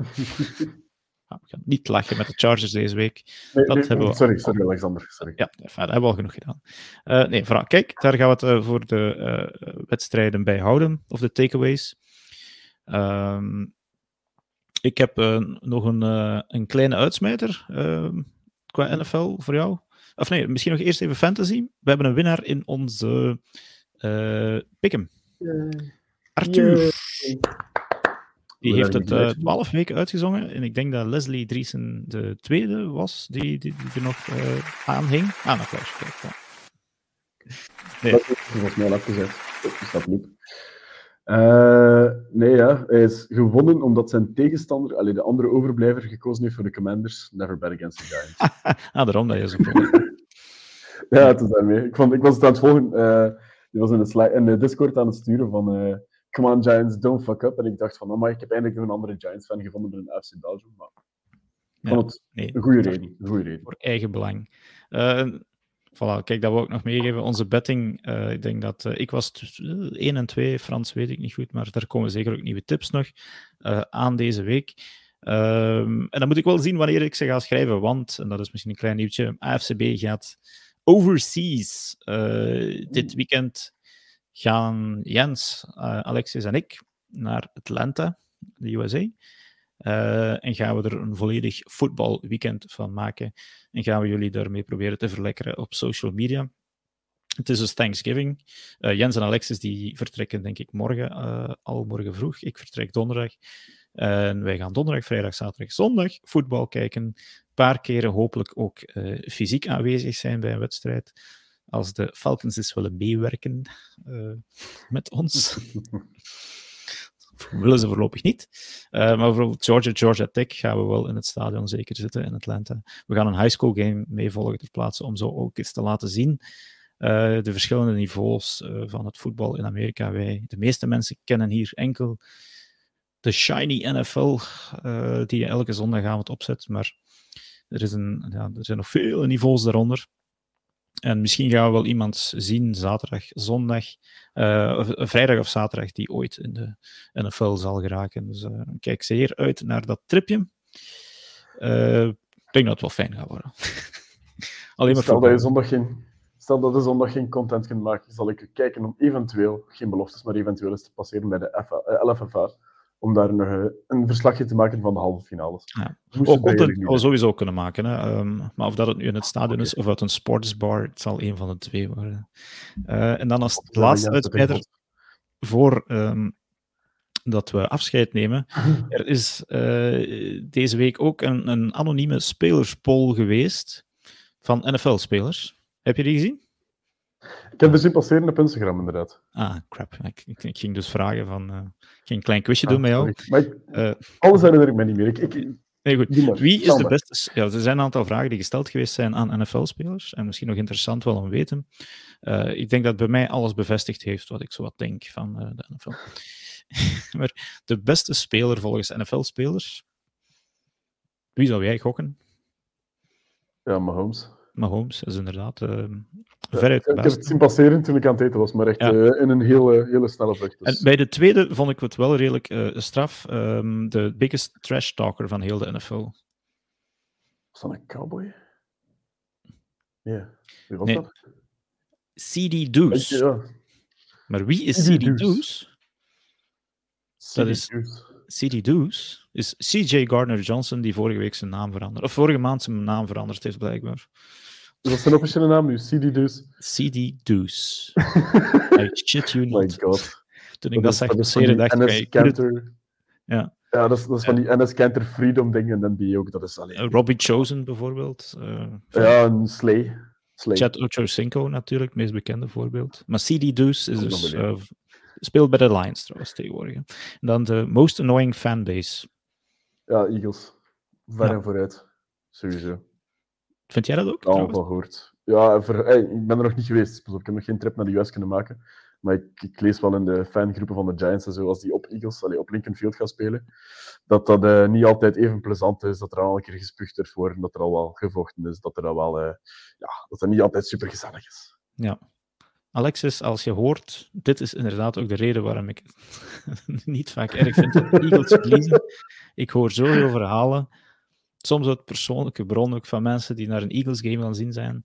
ja, we gaan niet lachen met de Chargers deze week. Nee, Dat nee, hebben we Sorry, sorry Alexander. Sorry. Ja, dat hebben we al genoeg gedaan. Eh, nee, vooral, kijk, daar gaan we het voor de wedstrijden bij houden, of de takeaways. Ehm, ik heb eh, nog een, eh, een kleine uitsmijter ehm, qua NFL voor jou. Of nee, misschien nog eerst even fantasy. We hebben een winnaar in onze uh, Pick'em. Arthur. Die heeft het eh. 12 weken uitgezongen. En ik denk dat Leslie Driesen de tweede was die, die, die er nog eh aanhing. Ah, nog applaus. Kijk, ja. Nee. Dat is volgens mij al afgezet. Oh, die staat niet. Eh, nee, ja. Hij is gewonnen omdat zijn tegenstander, allee, de andere overblijver, gekozen heeft voor de Commanders. Never bet against the Giants. Ah, daarom dat je zo ja, het is daarmee. Ik, vond, ik was het aan het volgen. eh, die was in de, Slack- in de Discord aan het sturen van eh, Come on Giants, don't fuck up. En ik dacht van, oh, maar ik heb eindelijk nog een andere Giants-fan gevonden binnen FC Belgium. Maar vond het Nee, een goede reden. Een goede reden. voor eigen belang. Voilà, kijk, dat wil ik nog meegeven. Onze betting, eh, ik denk dat eh, ik was tussen 1 en 2, Frans weet ik niet goed, maar daar komen zeker ook nieuwe tips nog eh, aan deze week. Ehm, en dan moet ik wel zien wanneer ik ze ga schrijven, want, en dat is misschien een klein nieuwtje, AFCB gaat overseas. Eh, dit weekend gaan Jens, eh, Alexis en ik naar Atlanta, de USA. Eh, en gaan we er een volledig voetbalweekend van maken. En gaan we jullie daarmee proberen te verlekkeren op social media. Het is dus Thanksgiving. Eh, Jens en Alexis die vertrekken denk ik morgen, eh, al morgen vroeg. Ik vertrek donderdag. En wij gaan donderdag, vrijdag, zaterdag, zondag voetbal kijken. Een paar keren hopelijk ook fysiek aanwezig zijn bij een wedstrijd. Als de Falcons eens willen meewerken met ons. willen ze voorlopig niet. Uh, maar bijvoorbeeld Georgia, Georgia Tech gaan we wel in het stadion zeker zitten in Atlanta. We gaan een high school game meevolgen ter plaatse om zo ook eens te laten zien uh, de verschillende niveaus uh, van het voetbal in Amerika. Wij, de meeste mensen kennen hier enkel de shiny NFL die je elke zondagavond opzet, maar er, is een, ja, er zijn nog vele niveaus daaronder. En misschien gaan we wel iemand zien zaterdag, zondag, uh, vrijdag of zaterdag, die ooit in de NFL zal geraken. Dus uh, kijk zeer uit naar dat tripje. Uh, ik denk dat het wel fijn gaat worden. Alleen maar Stel dat je zondag geen, stel dat je zondag geen content kunt maken, zal ik kijken om eventueel, geen beloftes, maar eventueel eens te passeren bij de LFFA om daar nog eh, een verslagje te maken van de halve finales. Ja. Ook content we sowieso kunnen maken. Hè. Um, maar of dat het nu in het stadion is of uit een sportsbar, het zal een van de twee worden. Uh, en dan als laatste uitspreider voor um, dat we afscheid nemen. Er is uh, deze week ook een, een anonieme spelerspol geweest van NFL-spelers. Heb je die gezien? Ik heb de zien passeren op Instagram, inderdaad. Ah, crap. Ik, ik, ging dus vragen van... Uh, ik ging een klein quizje doen met jou. uh, alles herinner ik me niet meer. Ik, nee, goed. Wie is de beste... Ja, er zijn een aantal vragen die gesteld geweest zijn aan NFL-spelers. En misschien nog interessant wel om te weten. Uh, ik denk dat bij mij alles bevestigd heeft wat ik zo wat denk van de NFL. maar de beste speler volgens NFL-spelers... Wie zou jij gokken? Ja, Mahomes. Mahomes is inderdaad uh, veruit Ik heb het zien passeren toen ik aan het eten was, maar echt ja. uh, in een hele, hele snelle vlucht. Dus. En bij de tweede vond ik het wel redelijk uh, straf. Um, de biggest trash talker van heel de NFL. Was dat een cowboy? Ja, wie was nee. dat? CD Deuce. Ja. Maar wie is CD, CD Deuce? Dat is CD Deuce. Is CJ Gardner Johnson die vorige week zijn naam veranderd, of vorige maand zijn naam veranderd heeft, blijkbaar. Wat is zijn officiële naam nu? CD Deuce? CD. I shit you not. My god. Toen ik dat, dat zag passeren, dacht ik... Cantor... Ja. Ja, dat is, dat is van die NS Cantor Freedom dingen en die ook. Dat is alleen... Uh, Robbie Chosen bijvoorbeeld. Uh, ja, een Slay. Slay. Chad Ochocinco natuurlijk, het meest bekende voorbeeld. Maar CD Deuce is dus, uh, speelt bij de Lions trouwens tegenwoordig. En dan de most annoying fanbase. Ja, Eagles. Ver ja. en vooruit. Sowieso. Vind jij dat ook? Ja, wel gehoord. Ja, hey, ik ben er nog niet geweest. Pas op, ik heb nog geen trip naar de US kunnen maken. Maar ik, ik, lees wel in de fangroepen van de Giants en zo, als die op Eagles, allee, op Lincoln Field gaan spelen, dat dat uh, niet altijd even plezant is, dat er al een keer gespuugd wordt dat er al wel gevochten is, dat er al wel, uh, ja, dat het niet altijd super gezellig is. Ja. Alexis, als je hoort, dit is inderdaad ook de reden waarom ik het niet vaak erg vind dat Eagles verliezen. Ik hoor zoveel verhalen soms uit persoonlijke bron ook van mensen die naar een Eagles game gaan zien zijn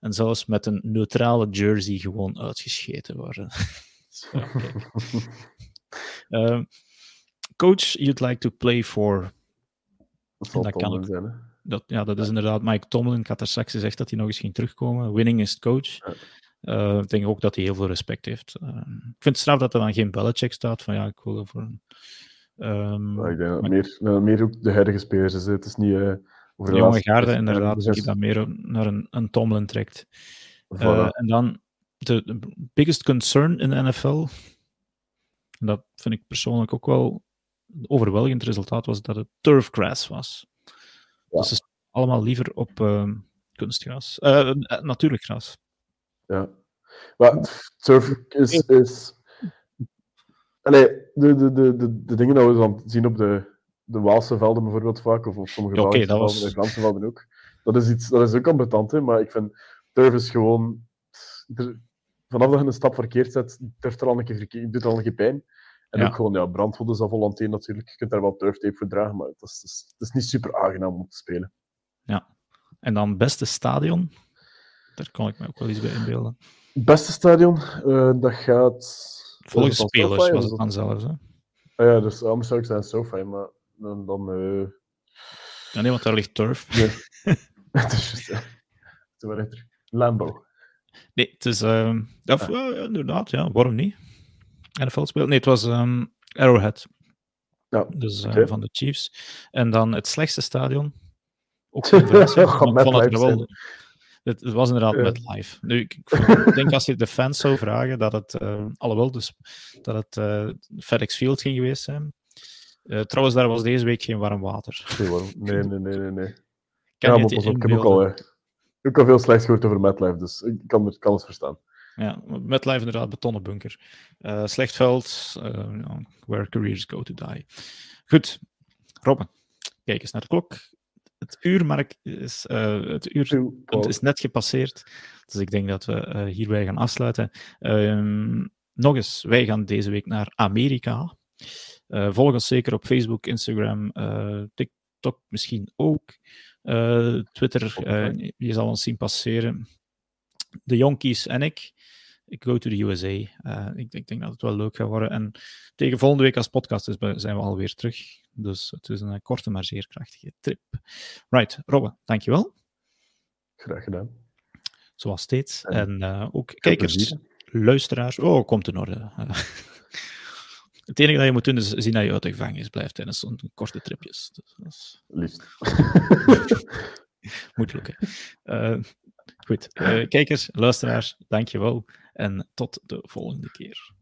en zelfs met een neutrale jersey gewoon uitgescheten worden. so, um, coach you'd like to play for? Dat, dat kan ook. Zijn, dat, ja, dat is inderdaad Mike Tomlin. Ik had er straks gezegd dat hij nog eens ging terugkomen. Winning is coach. Ja. Uh, ik denk ook dat hij heel veel respect heeft. Uh, ik vind het straf dat er dan geen bellecheck staat van ja, ik wil voor een Um, ik denk dat maar... meer, meer ook de huidige spelers is. Het is niet uh, over de jonge garde, inderdaad, die dat meer naar een, een Tomlin trekt. Voilà. En dan de, biggest concern in de NFL, en dat vind ik persoonlijk ook wel een overweldigend resultaat, was dat het turfgrass was. Ja. Dus is allemaal liever op uh, kunstgras. Natuurlijk gras. Ja. Maar turf is, is Allee, de, de, de, de, de dingen die we dan zien op de, de Waalse velden bijvoorbeeld vaak, of op sommige okay, velden, was... de Franse velden ook. Dat is, iets, dat is ook ambetant, hè, maar ik vind turf is gewoon... Er, vanaf dat je een stap verkeerd zet, durft er al een keer verkeerd, doet al een keer pijn. En ja. ook gewoon, ja, brandwonden is al volonté natuurlijk. Je kunt daar wel turftape voor dragen, maar het is, het is, het is niet super aangenaam om te spelen. Ja. En dan beste stadion? Daar kan ik me ook wel iets bij inbeelden. Beste stadion, uh, dat gaat Volgens spelers was het dan zelfs. Hè? Ah, ja, dus anders zou ik zijn SoFi, maar dan... dan uh... ja, nee, want daar ligt turf. Nee. het is juist, ja. Lambo. Nee, het is... Uh, ja, ah. inderdaad, ja. Waarom niet? NFL speelt... Nee, het was um, Arrowhead. Ja, dus uh, oké. van de Chiefs. En dan het slechtste stadion. Ook ik vond het wel. Het, het was inderdaad met live. Nu, ik, ik denk als je de fans zou vragen dat het, eh, alhoewel dus, dat het eh, FedEx Field ging geweest zijn. Eh, trouwens, daar was deze week geen warm water. Nee, nee, nee, nee, nee. Kan ja, maar pas op, ik heb ook al, ook veel slechts gehoord over MetLife, dus ik kan, het- kan het verstaan. Ja, met live inderdaad betonnen bunker. Eh, slecht veld, ja, where careers go to die. Goed, Robben, kijk eens naar de klok. Het uurmark is, eh, het uurpunt is net gepasseerd, dus ik denk dat we eh, hierbij gaan afsluiten. Ehm, nog eens, wij gaan deze week naar Amerika. Eh, volg ons zeker op Facebook, Instagram, TikTok misschien ook. Twitter, je zal ons zien passeren. De Yankees en ik. Ik go to the USA. Ik, ik denk dat het wel leuk gaat worden. En tegen volgende week als podcast zijn we alweer terug. Dus het is een korte, maar zeer krachtige trip. Right, Robbe, dankjewel. Graag gedaan. Zoals steeds. En En eh, ook kijkers, plezier. luisteraars. Oh, komt in orde. Het enige dat je moet doen is zien dat je uit de gevangenis blijft tijdens zo'n korte tripjes. Dus Liefst. moet lukken. Eh, goed, Eh, kijkers, luisteraars, dankjewel. En tot de volgende keer.